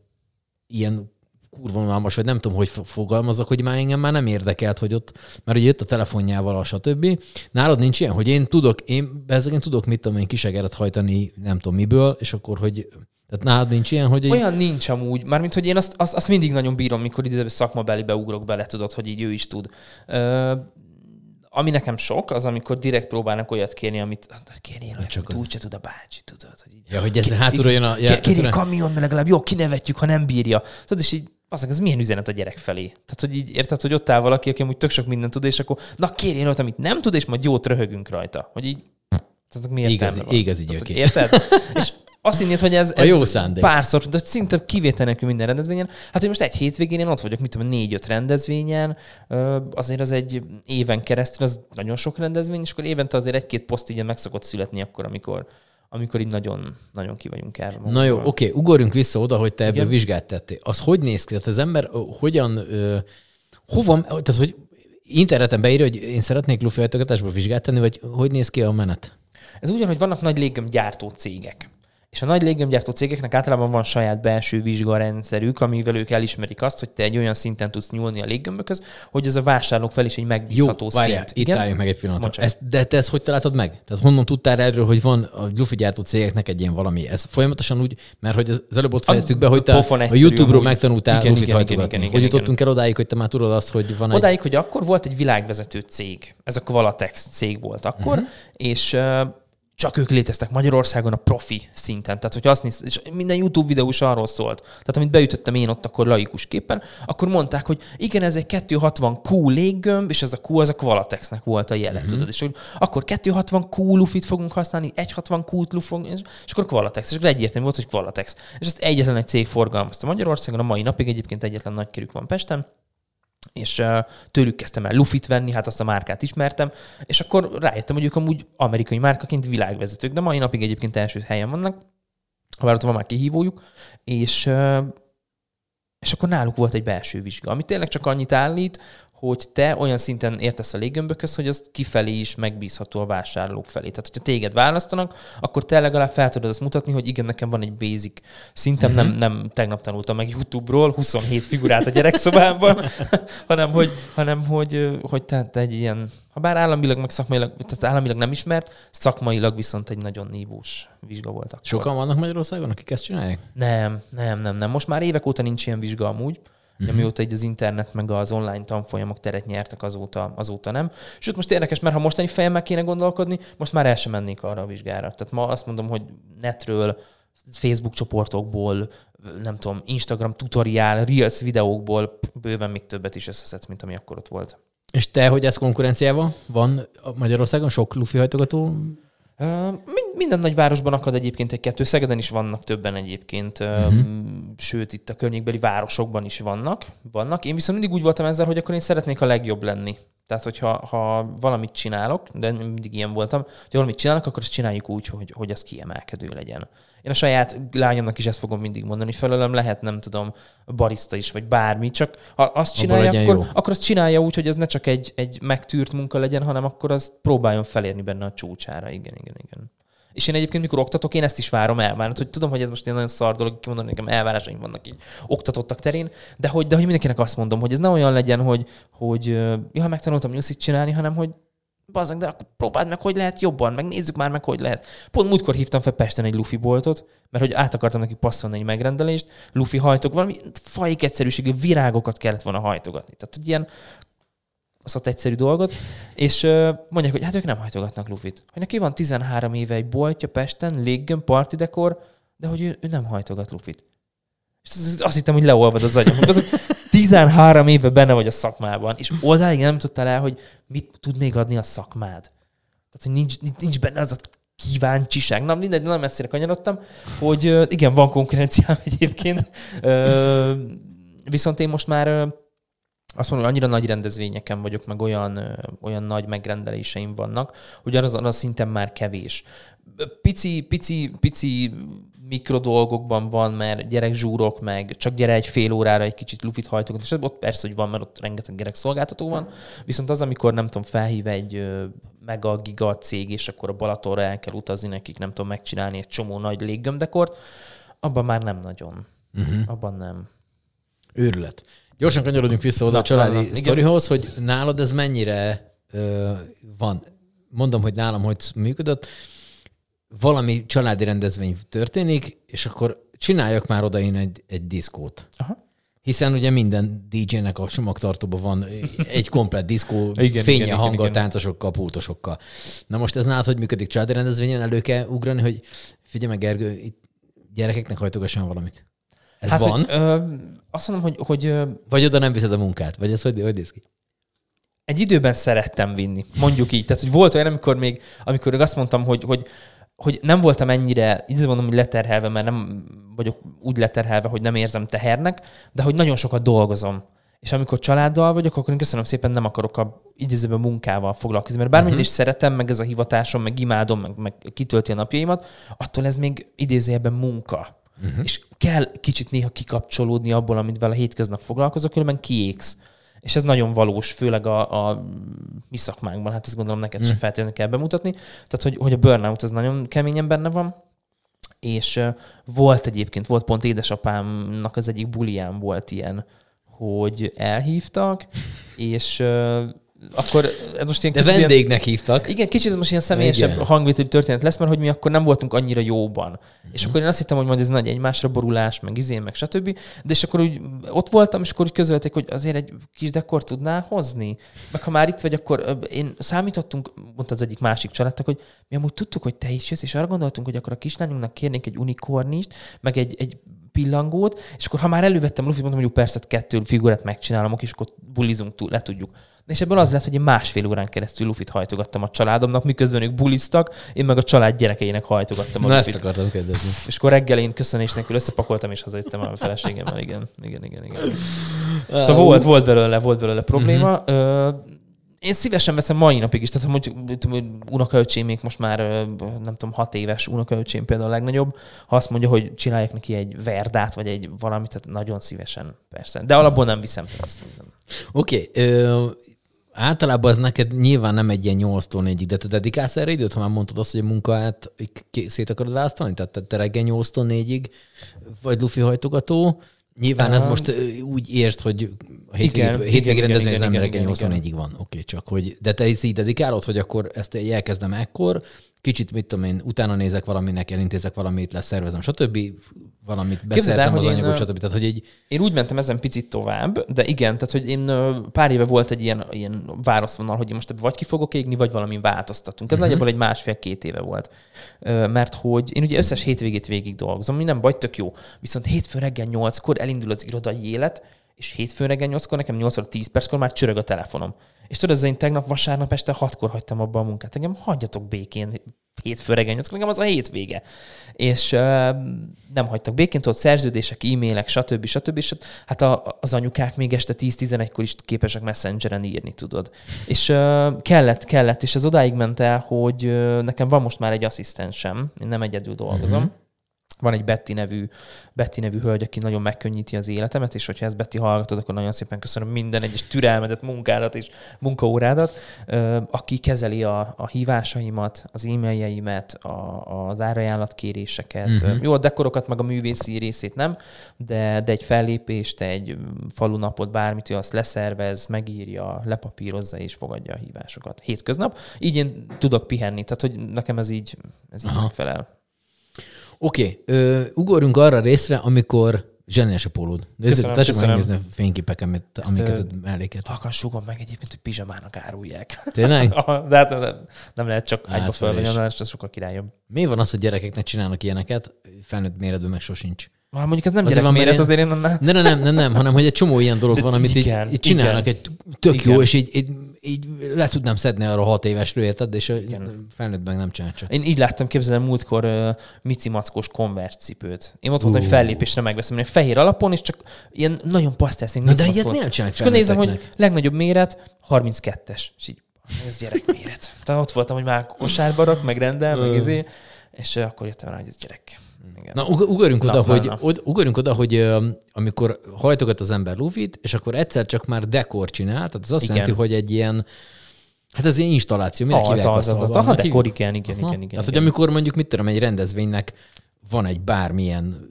ilyen kurvonalmas, vagy nem tudom, hogy fogalmazok, hogy már engem már nem érdekelt, hogy ott, mert ugye jött a telefonjával, a stb. Nálad nincs ilyen, hogy én tudok, én, én tudok, mit tudom én, kisegeret hajtani, nem tudom miből, és akkor, hogy tehát nálad nincs ilyen, hogy... Olyan egy... nincs amúgy, mármint, hogy én azt, azt, azt mindig nagyon bírom, mikor ide szakmabeli beugrok bele, tudod, hogy így ő is tud. Ö, ami nekem sok, az amikor direkt próbálnak olyat kérni, amit hát kérni olyat, csak amit úgyse tud a bácsi, tudod. Hogy így, ja, hogy ez hátulra jön a... Ja, kérni kamion, mert legalább jó, kinevetjük, ha nem bírja. Tudod, és így az, ez milyen üzenet a gyerek felé? Tehát, hogy így érted, hogy ott áll valaki, aki amúgy tök sok mindent tud, és akkor na kérjen olyat, amit nem tud, és majd jót röhögünk rajta. Hogy így, ez miért igazi, igazi Érted? és azt hinnéd, hogy ez, A ez jó szándék. párszor, de szinte kivétel nélkül minden rendezvényen. Hát, hogy most egy hétvégén én ott vagyok, mit tudom, négy-öt rendezvényen, azért az egy éven keresztül, az nagyon sok rendezvény, és akkor évente azért egy-két poszt így meg szokott születni akkor, amikor, amikor így nagyon, nagyon ki vagyunk erre. Na jó, oké, ugorjunk vissza oda, hogy te ebből Igen. vizsgát tettél. Az hogy néz ki? Tehát az ember hogyan, ö, hova, tehát hogy interneten beírja, hogy én szeretnék lufi hajtogatásból vizsgát tenni, vagy hogy néz ki a menet? Ez úgy van, hogy vannak nagy léggömbgyártó cégek. És a nagy léggömbgyártó cégeknek általában van saját belső vizsgarendszerük, amivel ők elismerik azt, hogy te egy olyan szinten tudsz nyúlni a léggömbökhöz, hogy ez a vásárlók fel is egy megbízható várjál, szint. itt álljunk meg egy pillanatra. Ezt, de te ezt hogy találtad meg? Tehát honnan tudtál erről, hogy van a lufi gyártó cégeknek egy ilyen valami? Ez folyamatosan úgy, mert hogy az előbb ott fejeztük be, hogy te a egyszerű YouTube-ról megtanultál Igen, lufit igen, igen, hajtogatni. igen, Hogy igen, jutottunk el odáig, hogy te már tudod azt, hogy van egy... Odáig, hogy akkor volt egy világvezető cég, ez a Qualatex cég volt akkor, uh-huh. és csak ők léteztek Magyarországon a profi szinten. Tehát, hogy azt néz, és minden YouTube videó is arról szólt. Tehát, amit beütöttem én ott akkor laikus képen, akkor mondták, hogy igen, ez egy 260 Q léggömb, és ez a Q az a Qualatexnek volt a jele, Mhm. uh-huh. tudod. És hogy akkor 260 Q lufit fogunk használni, 160 Q-t lufunk, és, és akkor Qualatex. És akkor egyértelmű volt, hogy Qualatex. És ezt egyetlen egy cég forgalmazta Magyarországon, a mai napig egyébként egyetlen nagykerük van Pesten, és tőlük kezdtem el Lufit venni, hát azt a márkát ismertem, és akkor rájöttem, hogy ők amúgy amerikai márkaként világvezetők, de mai napig egyébként első helyen vannak, ha ott van már kihívójuk, és, és akkor náluk volt egy belső vizsga, ami tényleg csak annyit állít, hogy te olyan szinten értesz a léggömbökhöz, hogy az kifelé is megbízható a vásárlók felé. Tehát, hogyha téged választanak, akkor te legalább fel tudod azt mutatni, hogy igen, nekem van egy basic szintem, Mhm. mm-hmm. nem, nem tegnap tanultam meg YouTube-ról 27 figurát a gyerekszobában, hanem hogy, hanem hogy, hogy te, te egy ilyen, ha bár államilag, meg szakmailag, tehát államilag nem ismert, szakmailag viszont egy nagyon nívós vizsga volt akkor. Sokan vannak Magyarországon, akik ezt csinálják? Nem, nem, nem, nem. Most már évek óta nincs ilyen vizsga amúgy. Uh-huh. Mióta így az internet meg az online tanfolyamok teret nyertek azóta, azóta nem. Sőt, most érdekes, mert ha mostani fejemmel kéne gondolkodni, most már el sem mennék arra a vizsgára. Tehát ma azt mondom, hogy netről, Facebook csoportokból, nem tudom, Instagram tutoriál, Reels videókból bőven még többet is összeszedsz, mint ami akkor ott volt. És te, hogy ez konkurenciával van Magyarországon sok lufi hajtogató? Minden nagy városban akad egyébként egy-kettő, Szegeden is vannak többen egyébként, uh-huh. sőt itt a környékbeli városokban is vannak. vannak. Én viszont mindig úgy voltam ezzel, hogy akkor én szeretnék a legjobb lenni. Tehát, hogyha ha valamit csinálok, de mindig ilyen voltam, hogy valamit csinálok, akkor azt csináljuk úgy, hogy, hogy az kiemelkedő legyen. Én a saját lányomnak is ezt fogom mindig mondani, felőlem lehet, nem tudom, barista is, vagy bármi, csak ha azt csinálja, akkor, jó. akkor azt csinálja úgy, hogy ez ne csak egy, egy megtűrt munka legyen, hanem akkor az próbáljon felérni benne a csúcsára. Igen, igen, igen. És én egyébként, mikor oktatok, én ezt is várom el. Már hogy tudom, hogy ez most egy nagyon szar dolog, kimondani, nekem elvárásaim vannak így oktatottak terén, de hogy, de hogy mindenkinek azt mondom, hogy ez ne olyan legyen, hogy, hogy ja, megtanultam nyuszit csinálni, hanem hogy bazdmeg, de akkor próbáld meg, hogy lehet jobban, meg nézzük már meg, hogy lehet. Pont múltkor hívtam fel Pesten egy Luffy boltot, mert hogy át akartam neki passzolni egy megrendelést, Luffy hajtok, valami fajik egyszerűségű virágokat kellett volna hajtogatni. Tehát egy ilyen az ott egyszerű dolgot, és mondják, hogy hát ők nem hajtogatnak Lufit. Hogy neki van 13 éve egy boltja Pesten, léggöm, party dekor, de hogy ő, ő nem hajtogat Lufit. És az- azt hittem, hogy leolvad az agyam. Azok 13 éve benne vagy a szakmában, és oldáig nem tudtál el, hogy mit tud még adni a szakmád. Tehát, hogy nincs, nincs- benne az a kíváncsiság. Na, mindegy, nagyon messzire kanyarodtam, hogy igen, van konkurenciám egyébként, viszont én most már azt mondom, hogy annyira nagy rendezvényeken vagyok, meg olyan, olyan nagy megrendeléseim vannak, hogy azon a szinten már kevés. Pici, pici, pici mikrodolgokban van, mert gyerek zsúrok, meg csak gyere egy fél órára egy kicsit lufit hajtogat, és ott persze, hogy van, mert ott rengeteg gyerek szolgáltató van, viszont az, amikor nem tudom, felhív egy mega giga cég, és akkor a Balatonra el kell utazni nekik, nem tudom, megcsinálni egy csomó nagy léggömdekort, abban már nem nagyon. Uh-huh. Abban nem. Őrület. Gyorsan kanyarodjunk vissza oda Na, a családi na, na, sztorihoz, hogy nálad ez mennyire ö, van. Mondom, hogy nálam hogy működött. Valami családi rendezvény történik, és akkor csináljak már oda én egy, egy diszkót. Aha. Hiszen ugye minden DJ-nek a csomagtartóban van egy komplet diszkó, fénye, hanggal, táncosokkal, pultosokkal. Na most ez nálad hogy működik családi rendezvényen? Elő kell ugrani, hogy figyelj meg, Gergő, itt gyerekeknek hajtogasson valamit. Ez hát, van? Hogy, ö, azt mondom, hogy, hogy ö, Vagy oda nem viszed a munkát? Vagy ez hogy, hogy néz ki? egy időben szerettem vinni, mondjuk így. Tehát, hogy volt olyan, amikor még, amikor még azt mondtam, hogy, hogy hogy nem voltam ennyire, így mondom, hogy leterhelve, mert nem vagyok úgy leterhelve, hogy nem érzem tehernek, de hogy nagyon sokat dolgozom. És amikor családdal vagyok, akkor én köszönöm szépen, nem akarok a idézőben munkával foglalkozni. Mert bármennyire uh-huh. is szeretem, meg ez a hivatásom, meg imádom, meg, meg kitölti a napjaimat, attól ez még idézőjelben munka. Uh-huh. És kell kicsit néha kikapcsolódni abból, amit vele hétköznap foglalkozok, különben kiégsz. És ez nagyon valós, főleg a, a mi szakmánkban, hát ezt gondolom neked sem mm. feltétlenül kell bemutatni. Tehát, hogy, hogy a burnout az nagyon keményen benne van, és volt egyébként, volt pont édesapámnak az egyik bulián volt ilyen, hogy elhívtak, és akkor most ilyen De vendégnek ilyen, hívtak. Igen, kicsit most ilyen személyesebb igen. hangvételű történet lesz, mert hogy mi akkor nem voltunk annyira jóban. Mm. És akkor én azt hittem, hogy majd ez nagy egymásra borulás, meg izén, meg stb. De és akkor úgy ott voltam, és akkor úgy közölték, hogy azért egy kis dekor tudná hozni. Meg ha már itt vagy, akkor én számítottunk, mondta az egyik másik családnak, hogy mi amúgy tudtuk, hogy te is jössz, és arra gondoltunk, hogy akkor a kislányunknak kérnénk egy unikornist, meg egy, egy pillangót, és akkor ha már elővettem Lufit, mondtam, hogy jó, persze kettő figurát megcsinálom, és akkor bulizunk túl, le tudjuk. És ebből az lett, hogy én másfél órán keresztül lufit hajtogattam a családomnak, miközben ők buliztak, én meg a család gyerekeinek hajtogattam a Na lufit. ezt akartam kérdezni. És akkor reggel én köszönés nélkül összepakoltam, és hazajöttem a feleségemmel. Igen, igen, igen, igen. Szóval volt, volt belőle, volt belőle probléma. Uh-huh én szívesen veszem mai napig is, tehát hogy, hogy unokaöcsémék most már, nem tudom, hat éves unokaöcsém például a legnagyobb, ha azt mondja, hogy csinálják neki egy verdát, vagy egy valamit, tehát nagyon szívesen, persze. De alapból nem viszem. Oké, okay, általában az neked nyilván nem egy ilyen 8-tól 4 de te dedikálsz erre időt, ha már mondtad azt, hogy a munkát szét akarod választani? Tehát te reggel 8-tól 4-ig vagy lufi hajtogató, Nyilván ez most úgy értsd, hogy a hétvégi, rendezvény az nem reggel 84-ig van. Oké, okay, csak hogy, de te is így dedikálod, hogy akkor ezt elkezdem ekkor, kicsit, mit tudom én, utána nézek valaminek, elintézek valamit, leszervezem, stb. Valamit beszerzem el, az anyagot, én, stb. Tehát, hogy egy... Én úgy mentem ezen picit tovább, de igen, tehát, hogy én pár éve volt egy ilyen, ilyen válaszvonal, hogy én most vagy ki fogok égni, vagy valami változtatunk. Ez uh-huh. nagyjából egy másfél-két éve volt. Mert hogy én ugye összes hétvégét végig dolgozom, minden baj tök jó. Viszont hétfő reggel nyolckor elindul az irodai élet, és hétfőn reggel 8-kor, nekem 8 10 perckor már csörög a telefonom. És tudod, én tegnap vasárnap este 6-kor hagytam abba a munkát. Engem hagyjatok békén hétfő reggel 8 nekem az a hétvége. És uh, nem hagytak békén, tudod, szerződések, e-mailek, stb. stb. És hát a, az anyukák még este 10-11-kor is képesek messengeren írni, tudod. És uh, kellett, kellett, és ez odáig ment el, hogy uh, nekem van most már egy asszisztensem, én nem egyedül dolgozom, mm-hmm van egy Betty nevű, Betty nevű hölgy, aki nagyon megkönnyíti az életemet, és hogyha ezt Betty hallgatod, akkor nagyon szépen köszönöm minden egyes türelmedet, munkádat és munkaórádat, aki kezeli a, a hívásaimat, az e-mailjeimet, a, az árajánlatkéréseket. Uh-huh. Jó, a dekorokat, meg a művészi részét nem, de, de egy fellépést, egy falunapot, bármit, ő azt leszervez, megírja, lepapírozza és fogadja a hívásokat. Hétköznap. Így én tudok pihenni, tehát hogy nekem ez így, ez így megfelel. Oké, okay, ugorjunk arra részre, amikor zseniás a pólód. Tessék megnézni a fényképeket, amiket melléket. Halkan sugom meg egyébként, hogy pizsamának árulják. Tényleg? De hát nem lehet csak hát, ágyba fölvenni, ez sokkal királyabb. Mi van az, hogy gyerekeknek csinálnak ilyeneket, felnőtt méretben meg sosincs? Ha mondjuk ez nem azért van, méret, azért én nem... Nem, nem, nem, nem, nem, hanem hogy egy csomó ilyen dolog van, amit így, így csinálnak, egy tök jó, és így, így, le tudnám szedni arra hat évesről, érted? És igen. felnőtt meg nem csinál csak. Én így láttam, képzelem múltkor uh, Mici Mackós konvert cipőt. Én ott voltam, hogy fellépésre megveszem, egy fehér alapon, és csak ilyen nagyon pasztelszín. De ilyet miért nem csinálják És akkor nézem, hogy legnagyobb méret 32-es. És így, ez gyerekméret. Tehát ott voltam, hogy már kosárba rak, meg rendel, meg izé, és akkor jöttem rá, hogy ez gyerek. Igen. Na, ugorjunk oda, na, hogy, na. ugorjunk oda, hogy amikor hajtogat az ember lufit, és akkor egyszer csak már dekor csinál, tehát az azt igen. jelenti, hogy egy ilyen Hát ez ilyen installáció, minek az, hívják az, az, az, az, dekor, igen, igen, igen, igen. Tehát, hogy amikor mondjuk, mit tudom, egy rendezvénynek van egy bármilyen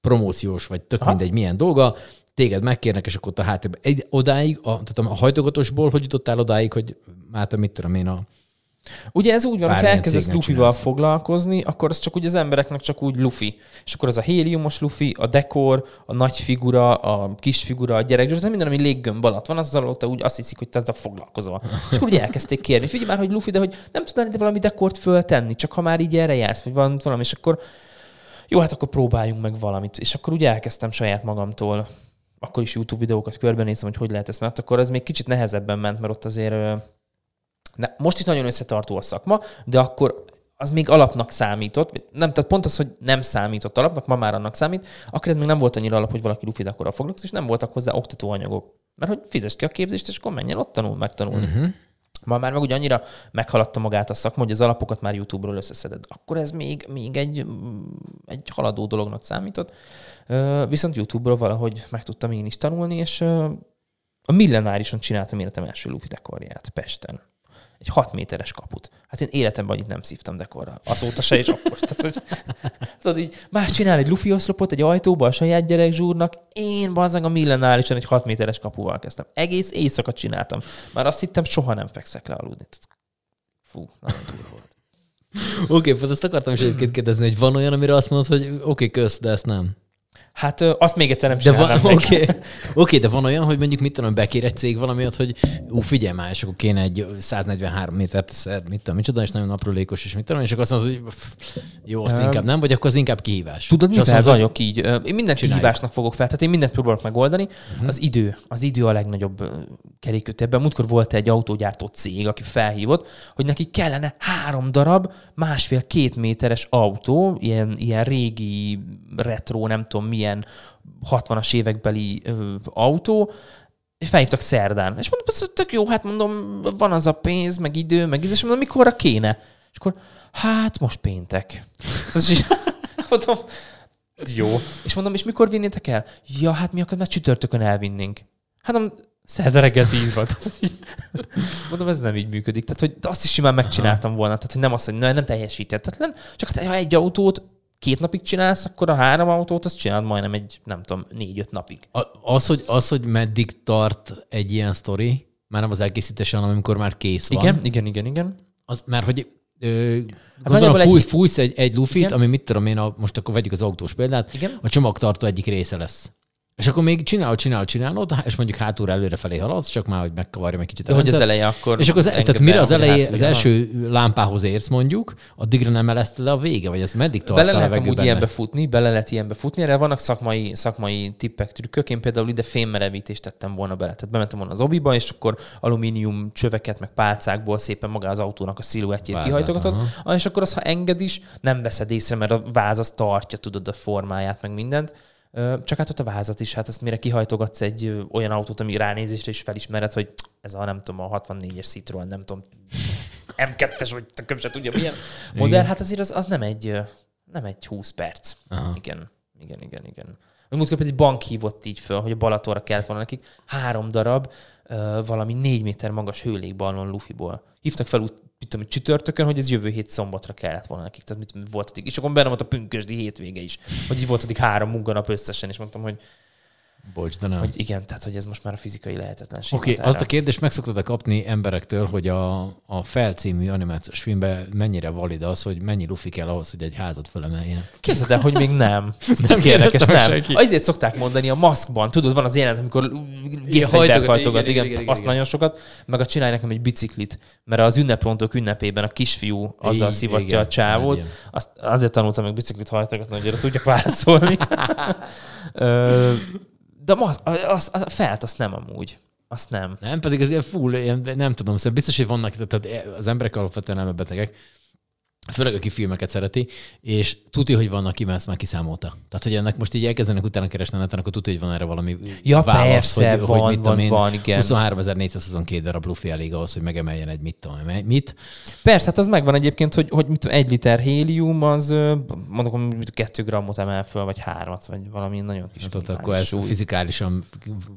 promóciós, vagy tök Aha. mindegy milyen dolga, téged megkérnek, és akkor ott a háttérben. Egy, odáig, a, tehát a hajtogatosból, hogy jutottál odáig, hogy már te mit tudom én a Ugye ez úgy van, hogy elkezdesz lufival foglalkozni, akkor az csak úgy az embereknek csak úgy lufi. És akkor az a héliumos lufi, a dekor, a nagy figura, a kis figura, a gyerek, és minden, ami léggömb alatt van, az alatt úgy azt hiszik, hogy te ezzel foglalkozol. És akkor ugye elkezdték kérni, figyelj már, hogy lufi, de hogy nem tudnál ide valami dekort föltenni, csak ha már így erre jársz, vagy van valami, és akkor jó, hát akkor próbáljunk meg valamit. És akkor ugye elkezdtem saját magamtól akkor is YouTube videókat körbenézem, hogy hogy lehet ezt, mert akkor ez még kicsit nehezebben ment, mert ott azért Ne, most is nagyon összetartó a szakma, de akkor az még alapnak számított, nem, tehát pont az, hogy nem számított alapnak, ma már annak számít, akkor ez még nem volt annyira alap, hogy valaki lufit akkor foglalkozik, és nem voltak hozzá oktatóanyagok. Mert hogy fizes ki a képzést, és akkor menjen ott tanul, megtanulni. Uh-huh. Ma már meg ugye annyira meghaladta magát a szakma, hogy az alapokat már YouTube-ról összeszeded. Akkor ez még, még egy, egy haladó dolognak számított. Viszont YouTube-ról valahogy meg tudtam én is tanulni, és a millenárison csináltam életem első lufi dekorját Pesten egy 6 méteres kaput. Hát én életemben annyit nem szívtam dekorra. Azóta se, és akkor. Tehát, hogy, tudod, így más csinál egy lufi oszlopot egy ajtóba a saját gyerek zsúrnak. Én bazzag a millenálisan egy 6 méteres kapuval kezdtem. Egész éjszaka csináltam. Már azt hittem, soha nem fekszek le aludni. Fú, nagyon túl volt. Oké, okay, ezt akartam is egyébként kérdezni, hogy van olyan, amire azt mondod, hogy oké, okay, kösz, de ezt nem. Hát azt még egyszer nem de van, Oké, okay, okay, de van olyan, hogy mondjuk mit tudom, bekér egy cég valamiatt, hogy ú, figyelj már, és akkor kéne egy 143 métert szer, mit tudom, micsoda, és nagyon aprólékos, és mit tudom, és akkor azt mondod, hogy pff, jó, azt um, inkább nem, vagy akkor az inkább kihívás. Tudod, mivel vagyok így? Én mindent csináljuk. kihívásnak fogok fel, tehát én mindent próbálok megoldani. Uh-huh. Az idő, az idő a legnagyobb kerékkötő. Ebben múltkor volt egy autógyártó cég, aki felhívott, hogy neki kellene három darab, másfél-két méteres autó, ilyen, ilyen régi retro, nem tudom milyen 60-as évekbeli ö, autó, és felhívtak szerdán. És mondom, ez tök jó, hát mondom, van az a pénz, meg idő, meg íz, és mondom, mikorra kéne? És akkor, hát most péntek. Mondom, jó. És mondom, és mikor vinnétek el? Ja, hát mi akkor már csütörtökön elvinnénk. Hát mondom, szerda reggel tíz volt. Mondom, ez nem így működik. Tehát, hogy azt is simán megcsináltam volna. Tehát, hogy nem az, hogy nem, nem teljesítetlen, csak hát, ha egy autót két napig csinálsz, akkor a három autót azt csinálod majdnem egy, nem tudom, négy-öt napig. Az, hogy, az, hogy meddig tart egy ilyen sztori, már nem az elkészítés, hanem amikor már kész van. Igen, igen, igen, igen. Az, mert hogy Ö, hát gondolom, fúj, egy... fújsz egy, egy lufit, Igen? ami mit tudom én, a, most akkor vegyük az autós példát, Igen? a csomagtartó egyik része lesz. És akkor még csinálod, csinálod, csinálod, és mondjuk hátulra előre felé haladsz, csak már, hogy megkavarja meg kicsit. De hogy az eleje akkor. És akkor az, tehát mire az elejé, az első lámpához érsz mondjuk, addigra nem eleszt le a vége, vagy ez meddig tart Bele lehet úgy ilyenbe futni, bele lehet ilyenbe futni, erre vannak szakmai, szakmai tippek, trükkök. Én például ide fémmerevítést tettem volna bele. Tehát bementem volna az obiba, és akkor alumínium csöveket, meg pálcákból szépen maga az autónak a sziluettjét kihajtogatod. Ah, és akkor az, ha enged is, nem veszed észre, mert a váz az tartja, tudod, a formáját, meg mindent csak hát ott a vázat is, hát ezt mire kihajtogatsz egy olyan autót, ami ránézésre is felismered, hogy ez a nem tudom, a 64-es Citroen, nem tudom, M2-es, vagy tököm se tudja milyen modell, hát azért az, az nem egy nem egy 20 perc. Aha. Igen, igen, igen, igen. Múltkor egy bank hívott így föl, hogy a Balatonra kellett volna nekik három darab uh, valami négy méter magas hőlégballon lufiból. Hívtak fel úgy mit tudom, csütörtökön, hogy ez jövő hét szombatra kellett volna nekik. Tehát mit volt addig. És akkor benne volt a pünkösdi hétvége is. Hogy így volt addig három munkanap összesen, és mondtam, hogy Bocs, de nem. Hogy igen, tehát hogy ez most már a fizikai lehetetlenség. Oké, okay, azt a kérdést meg szoktad kapni emberektől, hogy a, a felcímű animációs filmben mennyire valid az, hogy mennyi lufi kell ahhoz, hogy egy házat felemeljen. Képzeld el, hogy még nem. Ez tök érdekes, nem. Senki. Azért szokták mondani a maszkban, tudod, van az jelenet, amikor gépfegyvert hajtogat, igen, igen, igen, azt igen. nagyon sokat, meg a csinálj nekem egy biciklit, mert az ünneprontok ünnepében a kisfiú azzal szivatja a csávót, azt, azért tanultam meg biciklit hajtogatni, hogy erre tudjak válaszolni. De az, az, az, a felt azt nem amúgy. Azt nem. Nem, pedig ez ilyen full, ilyen, nem tudom, szóval biztos, hogy vannak, tehát az emberek alapvetően nem betegek, főleg aki filmeket szereti, és tudja, hogy vannak ki, mert ezt már kiszámolta. Tehát, hogy ennek most így elkezdenek utána keresni a neten, akkor tudja, hogy van erre valami ja, válasz, persze, hogy, van, hogy mit van, én, van, igen. 23.422 darab lufi elég ahhoz, hogy megemeljen egy mit tudom, mit. Persze, hát az megvan egyébként, hogy, hogy mit, egy liter hélium az mondok, hogy kettő grammot emel föl, vagy hármat, vagy valami nagyon kis hát akkor ez súly. fizikálisan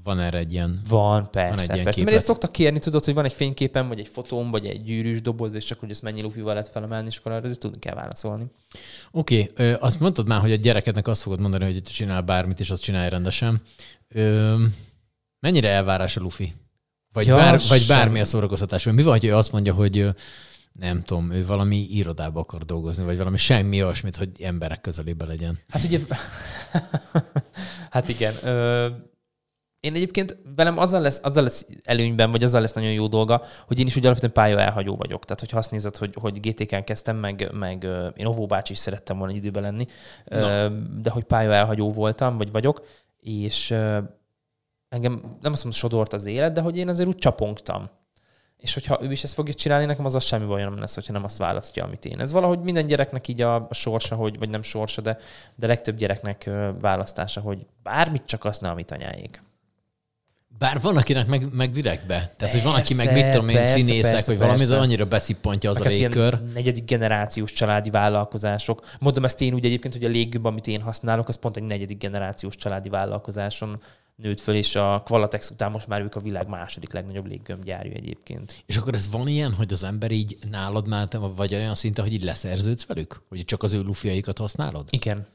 van erre egy ilyen Van, persze, van egy persze. Mert ezt szoktak kérni, tudod, hogy van egy fényképen, vagy egy fotón, vagy egy gyűrűs doboz, és csak hogy ezt mennyi lufival lehet felemelni, és akkor arra tudni kell válaszolni. Oké, okay, azt mondtad már, hogy a gyerekednek azt fogod mondani, hogy csinál bármit, és azt csinálja rendesen. Ö, mennyire elvárás a lufi? Vagy, ja, bár, vagy bármi a szórakoztatás? Mi van, hogy ő azt mondja, hogy nem tudom, ő valami irodába akar dolgozni, vagy valami semmi olyasmit, hogy emberek közelébe legyen. Hát ugye, hát igen. Ö, én egyébként velem azzal lesz, azzal lesz előnyben, vagy azzal lesz nagyon jó dolga, hogy én is ugye alapvetően pálya elhagyó vagyok. Tehát, hogyha azt nézed, hogy, hogy GTK-n kezdtem, meg, meg én Ovó bácsi is szerettem volna egy időben lenni, no. de hogy pálya elhagyó voltam, vagy vagyok, és engem nem azt mondom, sodort az élet, de hogy én azért úgy csapongtam És hogyha ő is ezt fogja csinálni, nekem az az semmi baj nem lesz, hogyha nem azt választja, amit én. Ez valahogy minden gyereknek így a, a sorsa, hogy, vagy nem sorsa, de, de legtöbb gyereknek választása, hogy bármit csak azt ne, amit anyáik. Bár van, akinek meg, meg direktbe. Tehát, hogy van, aki meg Persze, mit tudom én, persze, színészek, persze, vagy valami, az persze. annyira beszippantja az Meg a hát légkör. negyedik generációs családi vállalkozások. Mondom ezt én úgy egyébként, hogy a léggömb, amit én használok, az pont egy negyedik generációs családi vállalkozáson nőtt föl, és a Qualatex után most már ők a világ második legnagyobb léggömbgyárű egyébként. És akkor ez van ilyen, hogy az ember így nálad már, vagy olyan szinte, hogy így leszerződsz velük? Hogy csak az ő lufiaikat használod? Igen.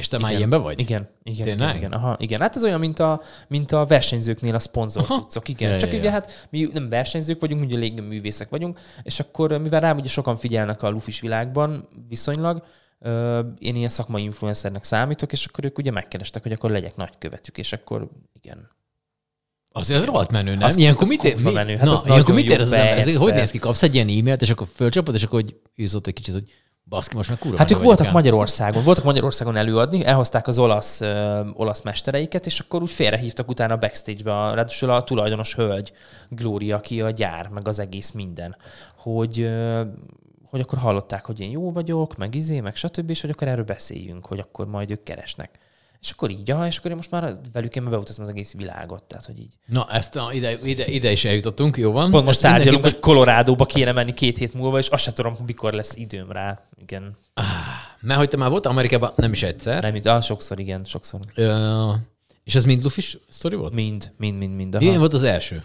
És te már Igen. ilyenben vagy? Igen, igen, Tényleg? igen, igen. Aha, igen. Hát ez olyan, mint a, mint a versenyzőknél a szponzor cuccok. Igen. Ja, Csak ja, ugye ja. hát mi nem versenyzők vagyunk, ugye léggömbművészek vagyunk, és akkor mivel rám ugye sokan figyelnek a lufis világban viszonylag, én ilyen szakmai influencernek számítok, és akkor ők ugye megkerestek, hogy akkor legyek nagykövetük, és akkor igen. Azért az rohadt menő, nem? Az- ilyenkor az mit ér, mi, menő. Hát na, az ilyenkor mit ér az ember? Hogy néz ki? Kapsz egy ilyen e-mailt, és akkor fölcsapod, és akkor hogy űz ott egy kicsit, hogy baszki, most már kurva Hát ők voltak ám. Magyarországon, voltak Magyarországon előadni, elhozták az olasz, ö, olasz mestereiket, és akkor úgy félrehívtak utána a backstage-be, a, ráadásul a tulajdonos hölgy, Gloria, aki a gyár, meg az egész minden, hogy, ö, hogy akkor hallották, hogy én jó vagyok, meg izé, meg stb., és hogy akkor erről beszéljünk, hogy akkor majd ők keresnek. És akkor így, aha, és akkor én most már velük én beutazom az egész világot, tehát hogy így. Na, ezt a, ide, ide, ide is eljutottunk, jó van? Pont most tárgyalunk, hogy Colorado-ba kéne menni két hét múlva, és azt sem tudom, mikor lesz időm rá. Igen. Mert hogy te már voltál Amerikában, nem is egyszer. Nem, ah, sokszor, igen, sokszor. Ö, és ez mind lufis sztori volt? Mind, mind, mind, mind. Aha. volt az első?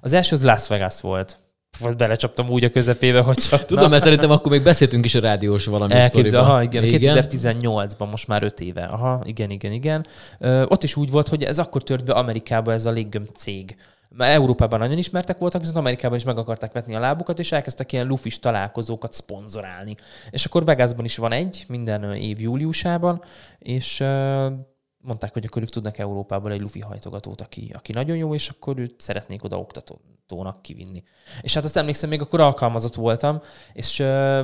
Az első az Las Vegas volt. Vagy belecsaptam úgy a közepébe, hogy csak... Tudom, mert szerintem akkor még beszéltünk is a rádiós valami Elképzel, aha, igen, 2018-ban, most már öt éve. Aha, igen, igen, igen. Ö, ott is úgy volt, hogy ez akkor tört be Amerikába ez a léggömb cég. Mert Európában nagyon ismertek voltak, viszont Amerikában is meg akarták vetni a lábukat, és elkezdtek ilyen lufis találkozókat szponzorálni. És akkor Vegasban is van egy, minden év júliusában, és mondták, hogy akkor ők tudnak Európából egy lufi hajtogatót, aki, aki nagyon jó, és akkor őt szeretnék oda oktatónak kivinni. És hát azt emlékszem, még akkor alkalmazott voltam, és ö,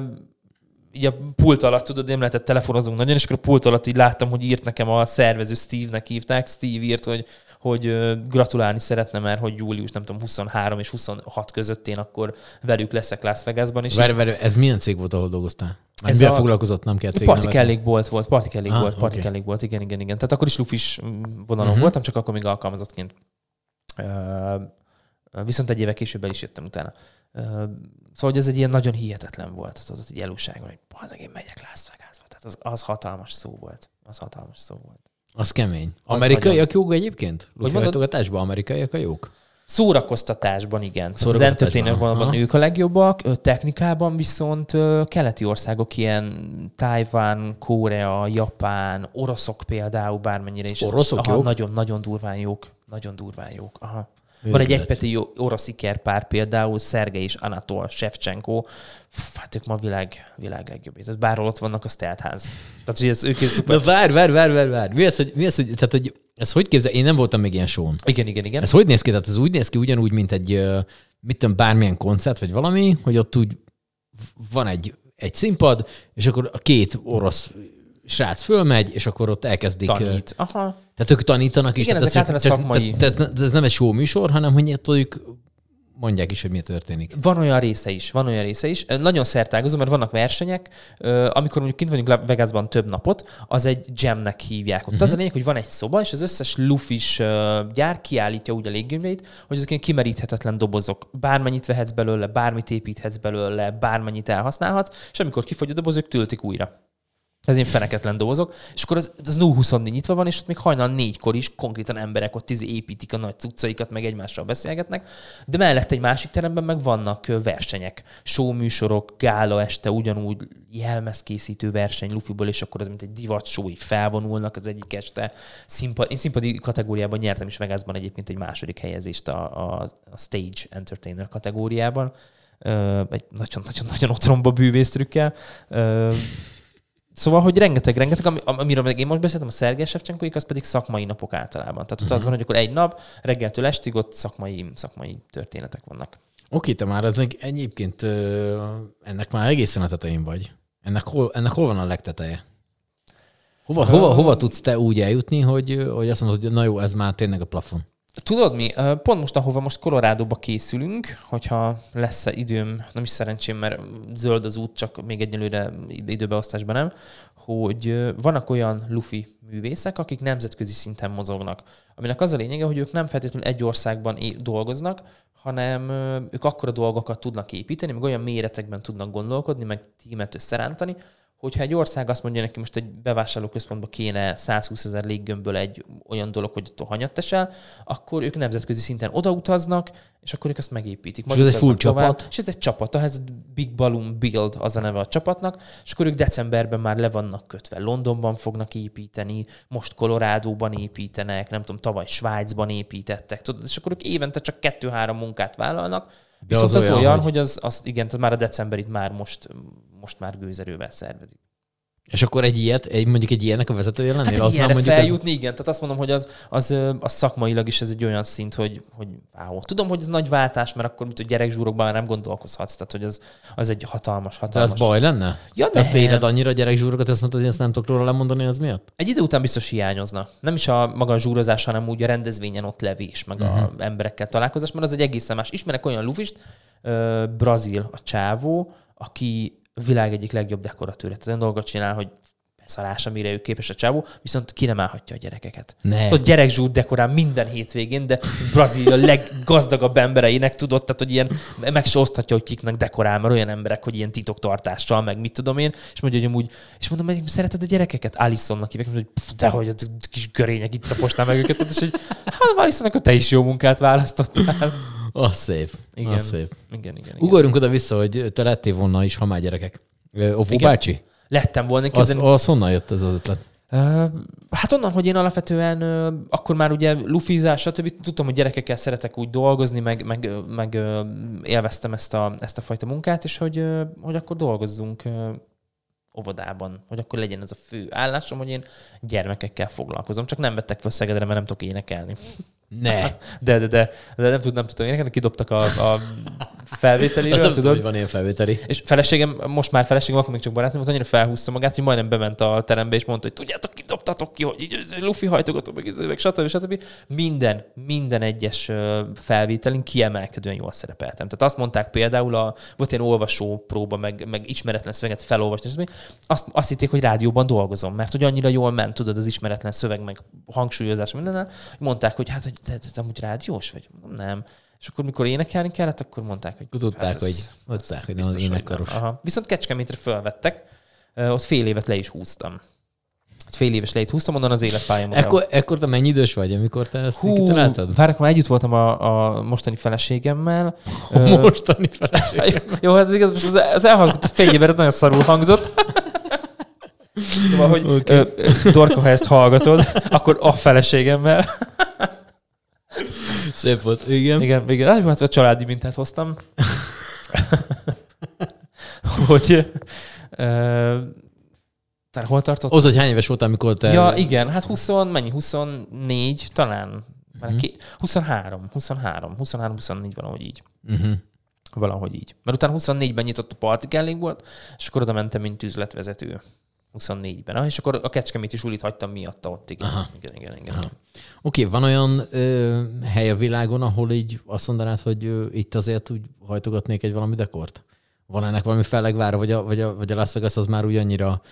így a pult alatt, tudod, nem lehetett telefonozunk nagyon, és akkor a pult alatt így láttam, hogy írt nekem a szervező Steve-nek hívták. Steve írt, hogy, hogy gratulálni szeretne, mert hogy július, nem tudom, 23 és 26 között én akkor velük leszek Las Vegasban. És Várj, várj, ez milyen cég volt, ahol dolgoztál? Már Ez a- foglalkozott, nem kell cég Parti nevet. Kellék bolt volt, Parti Kellék Ah, volt, Parti oké. Kellék volt, igen, igen, igen. Tehát akkor is lufis mm, vonalon uh-huh. voltam, csak akkor még alkalmazottként. Ö, Viszont egy éve később el is jöttem utána. Ö, Szóval, hogy ez egy ilyen nagyon hihetetlen volt, tudod, egy elúságon, hogy bazeg, én megyek Las Vegasba. Tehát az, az hatalmas szó volt. Az hatalmas szó volt. Az kemény. Amerikaiak jók egyébként? Hogy mondod? Amerikaiak a jók? Szórakoztatásban igen. Az Szórakoztatásban, aha. ők a legjobbak, technikában viszont keleti országok, ilyen Tajván, Korea, Japán, oroszok például bármennyire is. Oroszok jók? Nagyon-nagyon durván jók. Nagyon durván jók. Aha. Van egy Őrület. egypeti jó- orosz ikerpár például, Szergei és Anatol Shevchenko. Hát ők ma világ, világ legjobb. Tehát bárhol ott vannak, az teltház. Tehát, hogy ez, ők ez szuper. Na várj, várj, várj, várj, várj. Mi az, hogy, mi az, hogy, tehát, hogy ez hogy képzel? Én nem voltam még ilyen show Igen, igen, igen. Ez hogy néz ki? Tehát ez úgy néz ki ugyanúgy, mint egy, mit tudom, bármilyen koncert, vagy valami, hogy ott úgy van egy, egy színpad, és akkor a két orosz srác fölmegy, és akkor ott elkezdik. Tanít. Aha. Tehát ők tanítanak is. Igen, tehát ezek tehát- szakmai. Tehát, tehát, ez nem egy show műsor, hanem hogy ők mondják is, hogy mi történik. Van olyan része is, van olyan része is. Nagyon szertágazó, mert vannak versenyek, amikor mondjuk kint vagyunk Vegasban több napot, az egy jamnek hívják. Ott Mhm. uh-huh. az a lényeg, hogy van egy szoba, és az összes lufis gyár kiállítja úgy a léggönyveit, hogy ezek ilyen kimeríthetetlen dobozok. Bármennyit vehetsz belőle, bármit építhetsz belőle, bármennyit elhasználhatsz, és amikor kifogy a doboz, ők töltik újra. Ez ilyen feneketlen dobozok. És akkor az, az 0-24 nyitva van, és ott még hajnal négykor is konkrétan emberek ott izé építik a nagy cuccaikat, meg egymással beszélgetnek. De mellett egy másik teremben meg vannak versenyek. Showműsorok, gála este, ugyanúgy jelmezkészítő verseny Lufiból, és akkor az mint egy divat show, így felvonulnak az egyik este. Színpad, én színpadi kategóriában nyertem is Vegasban egyébként egy második helyezést a, a, a Stage Entertainer kategóriában. Ö, egy nagyon-nagyon-nagyon otromba bűvésztrükkel. Ö, Szóval, hogy rengeteg, rengeteg, ami, amiről meg én most beszéltem, a Szergej Sevcsenkoik, az pedig szakmai napok általában. Tehát ott az van, hogy akkor egy nap, reggeltől estig ott szakmai, szakmai történetek vannak. Oké, te már ez egyébként ennek már egészen a tetején vagy. Ennek hol, ennek hol van a legteteje? Hova, hova, hova tudsz te úgy eljutni, hogy, hogy azt mondod, hogy na jó, ez már tényleg a plafon? Tudod mi? Pont most, ahova most Colorado-ba készülünk, hogyha lesz időm, nem is szerencsém, mert zöld az út, csak még egyelőre időbeosztásban nem, hogy vannak olyan lufi művészek, akik nemzetközi szinten mozognak. Aminek az a lényege, hogy ők nem feltétlenül egy országban dolgoznak, hanem ők akkora dolgokat tudnak építeni, meg olyan méretekben tudnak gondolkodni, meg tímet összerántani, hogyha egy ország azt mondja neki, most egy bevásárlóközpontba kéne 120 ezer léggömbből egy olyan dolog, hogy ott hanyat tesel, akkor ők nemzetközi szinten odautaznak, és akkor ők ezt megépítik. És ez egy full tovább. csapat? És ez egy csapat, ez Big Balloon Build az a neve a csapatnak, és akkor ők decemberben már le vannak kötve. Londonban fognak építeni, most Colorado-ban építenek, nem tudom, tavaly Svájcban építettek, tudod, és akkor ők évente csak kettő-három munkát vállalnak, De Viszont az az, az olyan, olyan, hogy- hogy, az, az, igen, tehát már a decemberit már most, most már gőzerővel szervezik. És akkor egy ilyet, egy, mondjuk egy ilyennek a vezetője lennél? Hát az ilyenre mondjuk ez- feljutni, igen. Tehát azt mondom, hogy az, az, az szakmailag is ez egy olyan szint, hogy, hogy wow. Tudom, hogy ez nagy váltás, mert akkor, mint a gyerekzsúrokban már nem gondolkozhatsz. Tehát, hogy az, az egy hatalmas, De hatalmas. az baj lenne? Ja, nem. éred annyira gyerekzsúrokat, azt mondod, hogy ezt nem tudok róla lemondani, az miatt? Egy idő után biztos hiányozna. Nem is a maga a zsúrozás, hanem úgy a rendezvényen ott levés, meg uh-huh. a emberekkel találkozás, mert az egy egészen más. Ismerek olyan lufist, ö, brazil a csávó, aki a világ egyik legjobb dekoratőre. Tehát olyan dolgot csinál, hogy beszarás, amire ő képes a csávó, viszont ki nem állhatja a gyerekeket. Ne. Tudod, gyerekzsúr dekorál minden hétvégén, de Brazília leggazdagabb embereinek tudod, tehát hogy ilyen meg se oszthatja, hogy kiknek dekorál, mert olyan emberek, hogy ilyen titoktartással, meg mit tudom én, és mondja, hogy amúgy, és mondom, hogy szereted a gyerekeket? Alisonnak hívják, hogy dehogy, a kis görények itt taposnál meg őket, és hogy hát Alisonnak a te is jó munkát választottál. Az szép. Igen. Az szép. Igen, igen, igen. Ugorjunk oda-vissza, hogy te lettél volna is, ha már gyerekek. Igen. bácsi? Lettem volna, Az, képzelni, az honnan jött ez az ötlet? Hát onnan, hogy én alapvetően akkor már ugye lufizás, stb. Tudtam, hogy gyerekekkel szeretek úgy dolgozni, meg, meg, meg élveztem ezt a, ezt a fajta munkát, és hogy, hogy akkor dolgozzunk óvodában, hogy akkor legyen ez a fő állásom, hogy én gyermekekkel foglalkozom. Csak nem vettek fel Szegedre, mert nem tudok énekelni. Ne. De, de, de, de nem, tud, nem tudtam énekelni, kidobtak a, a felvételiről, nem tudom, tudod? hogy van ilyen felvételi. És feleségem, most már feleségem, akkor még csak barátom volt, annyira felhúzta magát, hogy majdnem bement a terembe, és mondta, hogy tudjátok, ki dobtatok ki, hogy így lufi hajtogatok, meg, meg stb. stb. Minden, minden egyes felvételin kiemelkedően jól szerepeltem. Tehát azt mondták például, a, volt ilyen olvasó próba, meg, meg ismeretlen szöveget felolvasni, stb. azt, azt hitték, hogy rádióban dolgozom, mert hogy annyira jól ment, tudod, az ismeretlen szöveg, meg hangsúlyozás, minden, hogy mondták, hogy hát, hogy te, te, te amúgy rádiós vagy? Nem. És akkor, mikor énekelni kellett, akkor mondták, hogy Tudták, hát ez- hogy, tudták, hogy biztos, hogy nem. Aha. Viszont Kecskemétre fölvettek, Ö, ott fél évet le is húztam. Ott fél éves le is húztam, onnan az életpályám. Ekkor, ekkor te mennyi idős vagy, amikor te ezt Hú, kitaláltad? várok, már együtt voltam a, a mostani feleségemmel. A mostani feleség. Jó, hát az igaz, az, az elhangzott a fél évben, ez nagyon szarul hangzott. Szóval, hogy okay. Dorka, ha ezt hallgatod, akkor a feleségemmel. Szép volt, igen. Igen, igen, hát, hát a családi mintát hoztam. hogy ö, tehát hol tartott? Az, hogy hány éves voltál, amikor te... Ja, igen, hát 20, mennyi? 24 talán? Mhm. ki, 23, 23, 23, 24 valahogy így. Uh-huh. Valahogy így. Mert utána 24-ben nyitott a Partikelling volt, és akkor oda mentem, mint üzletvezető. 24-ben. Ah, és akkor a Kecskeméti sulit hagytam miatta ott, igen. Aha. Igen, igen, igen. Aha. igen. Oké, van olyan ö, hely a világon, ahol így azt mondanád, hogy ö, itt azért úgy hajtogatnék egy valami dekort? Van ennek valami fellegvára, vagy a, vagy a, vagy a Las Vegas az már úgy annyira,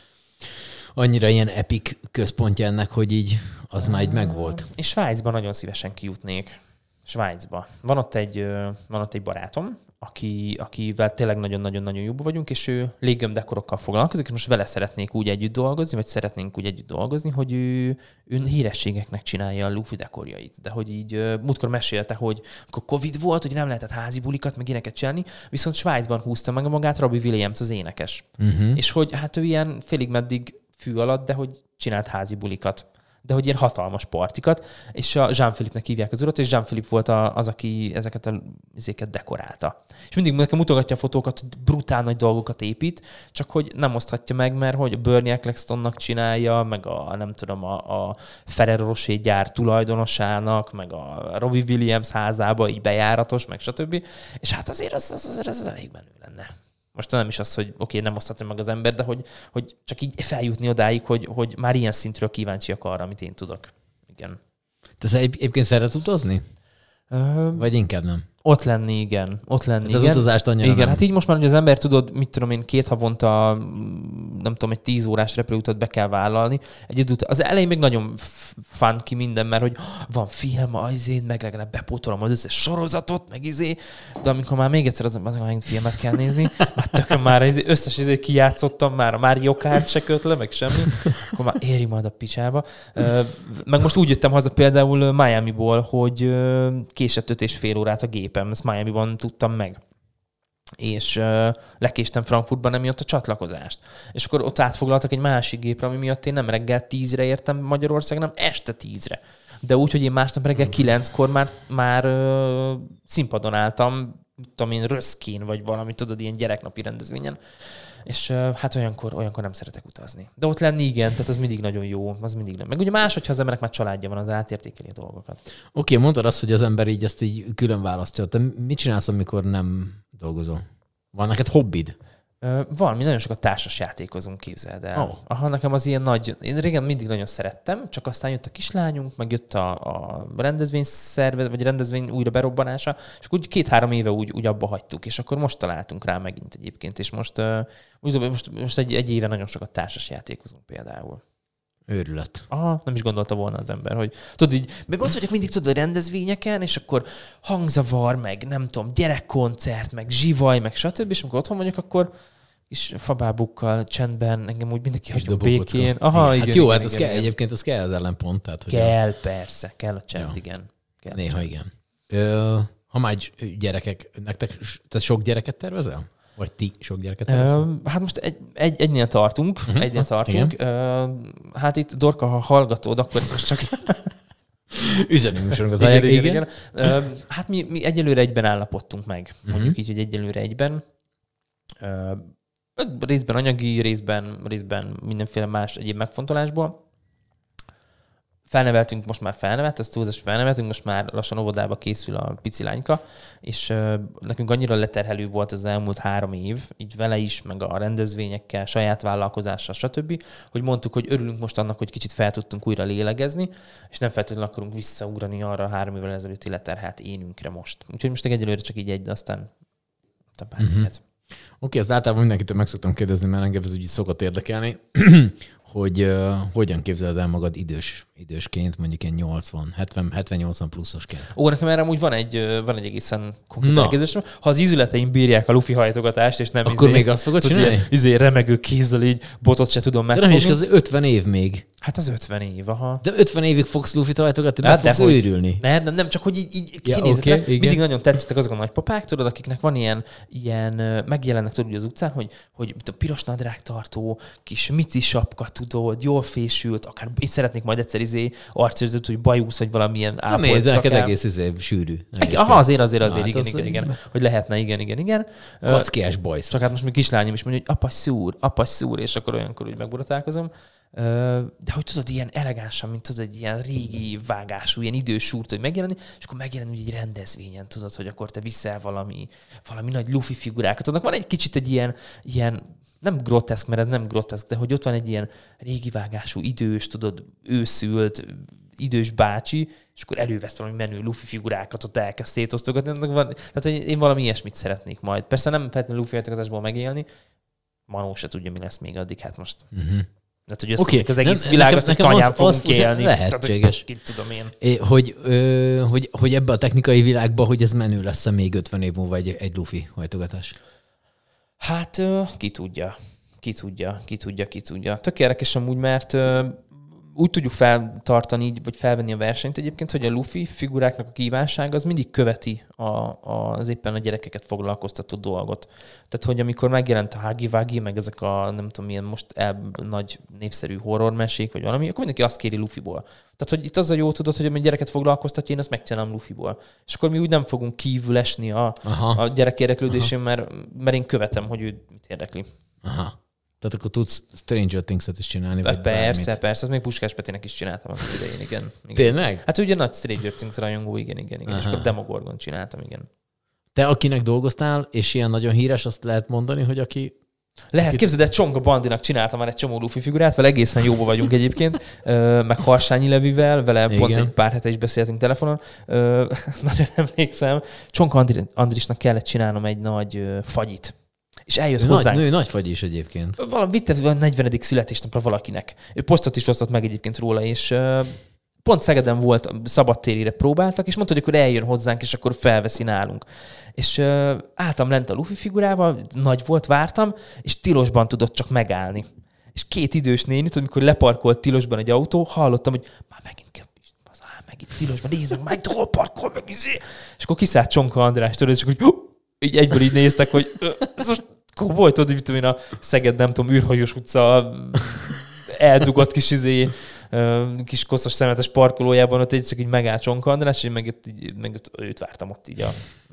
annyira ilyen epic központja ennek, hogy így az már így megvolt. És Svájcban nagyon szívesen kijutnék. Svájcba. Van ott egy, van ott egy barátom, aki, akivel tényleg nagyon-nagyon-nagyon jóban vagyunk, és ő léggömbdekorokkal foglalkozik, és most vele szeretnék úgy együtt dolgozni, vagy szeretnénk úgy együtt dolgozni, hogy ő, ő hírességeknek csinálja a lufi dekorjait. De hogy így múltkor mesélte, hogy akkor Covid volt, hogy nem lehetett házi bulikat, meg ilyeneket csinálni, viszont Svájcban húzta meg magát Robbie Williams, az énekes. Uh-huh. És hogy hát ő ilyen félig meddig fű alatt, de hogy csinált házi bulikat. De hogy ilyen hatalmas partikat, és a Jean-Philippe-nek hívják az urat, és Jean-Philippe volt a- az, aki ezeket a izéket dekorálta. És mindig nekem mutogatja a fotókat, hogy brutál nagy dolgokat épít, csak hogy nem oszthatja meg, mert hogy a Bernie Ecclestonnak csinálja, meg a nem tudom, a, a Ferrero Rocher gyár tulajdonosának, meg a Robbie Williams házába így bejáratos, meg stb. És hát azért az, az, az, az, elég menő lenne. Most nem is az, hogy oké, okay, nem oszthatja meg az ember, de hogy, hogy csak így feljutni odáig, hogy, hogy már ilyen szintről kíváncsiak arra, amit én tudok. Igen. Te egy- egyébként szeret utazni? Ö, Vagy inkább nem? Ott lenni, igen. Ott lenni, Hát az igen. utazást annyira Igen, nem. hát így most már, hogy az ember tudod, mit tudom én, két havonta, nem tudom, egy tíz órás repülőutat be kell vállalni. Egy után, az elején még nagyon f- fun ki minden, mert hogy van film, az én meg legalább bepótolom az összes sorozatot, meg izé, de amikor már még egyszer az, az megint filmet kell nézni, már tökön már izé, összes izé kijátszottam, már a Mario Kart se köt le, meg semmi, akkor már éri majd a picsába. Meg most úgy jöttem haza például Miami-ból, hogy késett öt és fél órát a gépem, ezt Miami-ban tudtam meg és uh, lekéstem Frankfurtban emiatt a csatlakozást. És akkor ott átfoglaltak egy másik gépre, ami miatt én nem reggel tízre értem Magyarország, nem este tízre. De úgy, hogy én másnap reggel kilenckor már, már uh, színpadon álltam, tudom én, röszkén, vagy valami, tudod, ilyen gyereknapi rendezvényen. És hát olyankor, olyankor nem szeretek utazni. De ott lenni igen, tehát az mindig nagyon jó, az mindig nem. Meg ugye más, hogyha az emberek már családja van, az átértékeli a dolgokat. Oké, okay, mondtad azt, hogy az ember így ezt így külön választja. Te mit csinálsz, amikor nem dolgozol? Van neked hobbid? Ö, Van, mi nagyon sokat társas játékozunk, képzeld el. Oh. Aha, nekem az ilyen nagy... Én régen mindig nagyon szerettem, csak aztán jött a kislányunk, meg jött a, a rendezvény szerve, vagy rendezvény újra berobbanása, és akkor úgy két-három éve úgy, úgy abba hagytuk, és akkor most találtunk rá megint egyébként, és most, uh, úgy, most, most egy, egy éve nagyon sokat társas játékozunk például. Őrület. Aha, nem is gondolta volna az ember, hogy tudod így, meg ott vagyok mindig tudod a rendezvényeken, és akkor hangzavar, meg nem tudom, gyerekkoncert, meg zsivaj, meg stb. És amikor otthon vagyok, akkor is fabábukkal, csendben, engem úgy mindenki hagyja békén. Aha, igen, hát jó, igen, hát ez igen, kell, igen. egyébként ez kell az ellenpont. Tehát, hogy Kell, persze, kell a csend, Ja. igen. Kell a Néha csend. igen. Ö, ha már gyerekek, nektek, te sok gyereket tervezel? Vagy ti sok gyereket? Ö, hát most egy, egy, egynél tartunk, uh-huh, egynél azt tartunk. Ö, hát itt Dorka, ha hallgatod, akkor ez most csak Üzenő műsorunkat. igen, igen, igen. Ö, Hát mi, mi egyelőre egyben állapodtunk meg. Mhm. Mondjuk így, hogy egyelőre egyben. Ö, Részben anyagi, részben, részben mindenféle más egyéb megfontolásból. Felneveltünk, most már felnevelt, ez túlzás felneveltünk, most már lassan óvodába készül a pici lányka, és nekünk annyira leterhelő volt az elmúlt három év, így vele is, meg a rendezvényekkel, saját vállalkozással, stb., hogy mondtuk, hogy örülünk most annak, hogy kicsit fel tudtunk újra lélegezni, és nem feltétlenül akarunk visszaugrani arra a három évvel ezelőtti leterhelt énünkre most. Úgyhogy most egyelőre csak így egy, de aztán Mhm. Oké, ezt általában mindenkitől meg szoktam kérdezni, mert engem ez úgy szokott érdekelni, hogy uh, hogyan képzeled el magad idős, idősként, mondjuk ilyen 80, 70, 70-80 pluszosként. Ó, nekem erre amúgy van egy, van egy egészen konkrét elképzelésem. Ha az izületeim bírják a lufi hajtogatást, és nem Akkor még azt fogod tudod, csinálni? izé, remegő kézzel így botot se tudom De nem megfogni. is, az 50 év még. Hát az 50 év, aha. De 50 évig fogsz Luffy-t hajtogatni, Hát meg fogsz dehogy. őrülni. Nem, nem, nem, csak hogy így, így Ja, Okay, igen. mindig nagyon tetszettek azok a nagypapák, tudod, akiknek van ilyen, ilyen megjelennek tudod úgy az utcán, hogy, hogy mit a piros nadrágtartó, kis mici sapka, tudod, jól fésült, akár én szeretnék majd egyszer izé arcőrzött, hogy bajusz, vagy valamilyen Nem ápolt érzed, neked szakál. egész izé, sűrű. Igen, aha, azért, azért, azért, Hát igen, az- igen, igen, hogy lehetne, igen, igen, igen. Kackiás bajsz. Csak hát most még kislányom is mondja, hogy apa szúr, apa szúr, és akkor olyankor úgy megborotálkozom. De hogy tudod, ilyen elegánsan, mint tudod, egy ilyen régi vágású, ilyen idős súrt, hogy megjelenni, és akkor megjelen úgy egy rendezvényen, tudod, hogy akkor te viszel valami, valami nagy lufi figurákat. Annak van egy kicsit egy ilyen, ilyen nem groteszk, mert ez nem groteszk, de hogy ott van egy ilyen régi vágású, idős, tudod, őszült, idős bácsi, és akkor elővesz valami menő lufi figurákat, ott elkezd szétosztogatni. Annak Van, tehát én valami ilyesmit szeretnék majd. Persze nem feltétlenül lufi megélni, Manó se tudja, mi lesz még addig, hát most. Uh-huh. Tehát, hogy összedik az egész nem- világ, nekem- azt, nekem tanyán az- fogunk az ugye élni. lehetséges. Tehát, hogy tudom én. É, hogy, ö, hogy, hogy ebbe a technikai világba, hogy ez menő lesz még 50 év múlva egy, egy Luffy hajtogatás. Hát ö, ki tudja. Ki tudja, ki tudja, ki tudja. Tök érdekes amúgy, mert ö, úgy tudjuk feltartani, vagy felvenni a versenyt egyébként, hogy a Luffy figuráknak a kívánsága az mindig követi a, az éppen a gyerekeket foglalkoztató dolgot. Tehát, hogy amikor megjelent a Hagi Wagi, meg ezek a nem tudom, milyen most el, nagy népszerű horrormesék, vagy valami, akkor mindenki azt kéri Luffyból. Tehát, hogy itt az a jó tudod, hogy ami gyereket foglalkoztatja, én azt megcsinálom Luffyból. És akkor mi úgy nem fogunk kívül esni a, Aha. a gyerek érdeklődésén, mert, mert én követem, hogy ő mit érdekli. Aha. Tehát akkor tudsz Stranger Things-et is csinálni, vagy Persze, bármit. persze, azt még Puskás Petinek is csináltam annak idején, igen. igen. Tényleg? Hát ugye nagy Stranger Things rajongó, igen, igen, igen. És Aha. akkor Demogorgon csináltam, igen. Te, akinek dolgoztál, és ilyen nagyon híres, azt lehet mondani, hogy aki Lehet, képzeld, de Csonga Bandinak csináltam már egy csomó Luffy figurát, vele egészen jóba vagyunk egyébként, meg Harsányi Levivel, vele Igen. pont egy pár hete is beszéltünk telefonon. Nagyon emlékszem, Csonga Andrisnak kellett csinálnom egy nagy fagyit. És eljött ő hozzánk. Nagy, ő nagy fagy is egyébként. Valami vitte a 40. születésnapra valakinek. Ő posztot is osztott meg egyébként róla, és pont Szegeden volt, szabadtérire próbáltak, és mondta, hogy akkor eljön hozzánk, és akkor felveszi nálunk. És uh, álltam lent a Luffy figurával, nagy volt, vártam, és tilosban tudott csak megállni. És két idős nénit, amikor leparkolt tilosban egy autó, hallottam, hogy már megint kell megint tilosban, nézd meg, meg hol parkol, meg izé. És akkor kiszállt Csonka András, tudod, és akkor így egyből így néztek, hogy ez most komoly, tudod, hogy a Szeged, nem tudom, űrhajós utca eldugott kis izé, kis koszos szemetes parkolójában, ott egyszer így megállt Csonka András, és én meg, így, meg őt vártam ott így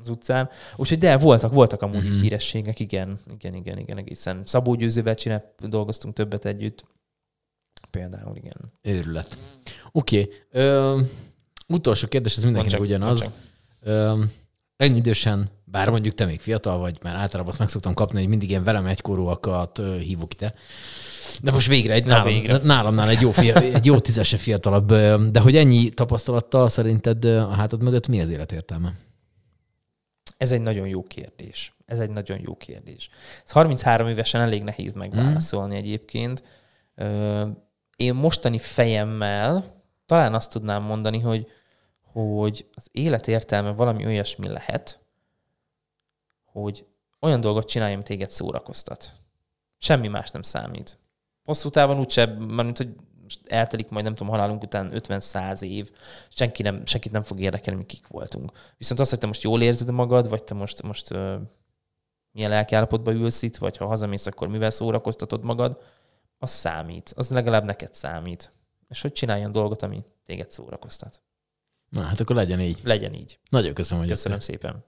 az utcán. Úgyhogy de, voltak, voltak amúgy mm-hmm. hírességek, igen, igen, igen, igen, egészen. Szabó Győzővel csinál, dolgoztunk többet együtt. Például, igen. Őrület. Oké. Okay. utolsó kérdés, ez mindenkinek ugyanaz. Ö, ennyi idősen, bár mondjuk te még fiatal vagy, mert általában azt meg szoktam kapni, hogy mindig ilyen velem egykorúakat hívok ide. De most végre egy nálam, végre. nálamnál egy jó, fia, egy jó tízese fiatalabb. De hogy ennyi tapasztalattal szerinted a hátad mögött mi az életértelme? Ez egy nagyon jó kérdés. Ez egy nagyon jó kérdés. Ez 33 évesen elég nehéz megválaszolni mm. egyébként. Én mostani fejemmel talán azt tudnám mondani, hogy, hogy az életértelme valami olyasmi lehet, hogy olyan dolgot csinálj, ami téged szórakoztat. Semmi más nem számít hosszú távon úgyse, mint hogy eltelik majd nem tudom, halálunk után 50-100 év, senki nem, senkit nem fog érdekelni, mi kik voltunk. Viszont az, hogy te most jól érzed magad, vagy te most, most uh, milyen lelkiállapotban ülsz itt, vagy ha hazamész, akkor mivel szórakoztatod magad, az számít. Az legalább neked számít. És hogy csináljon dolgot, ami téged szórakoztat. Na, hát akkor legyen így. Legyen így. Nagyon köszönöm, hogy Köszönöm jöttél. szépen.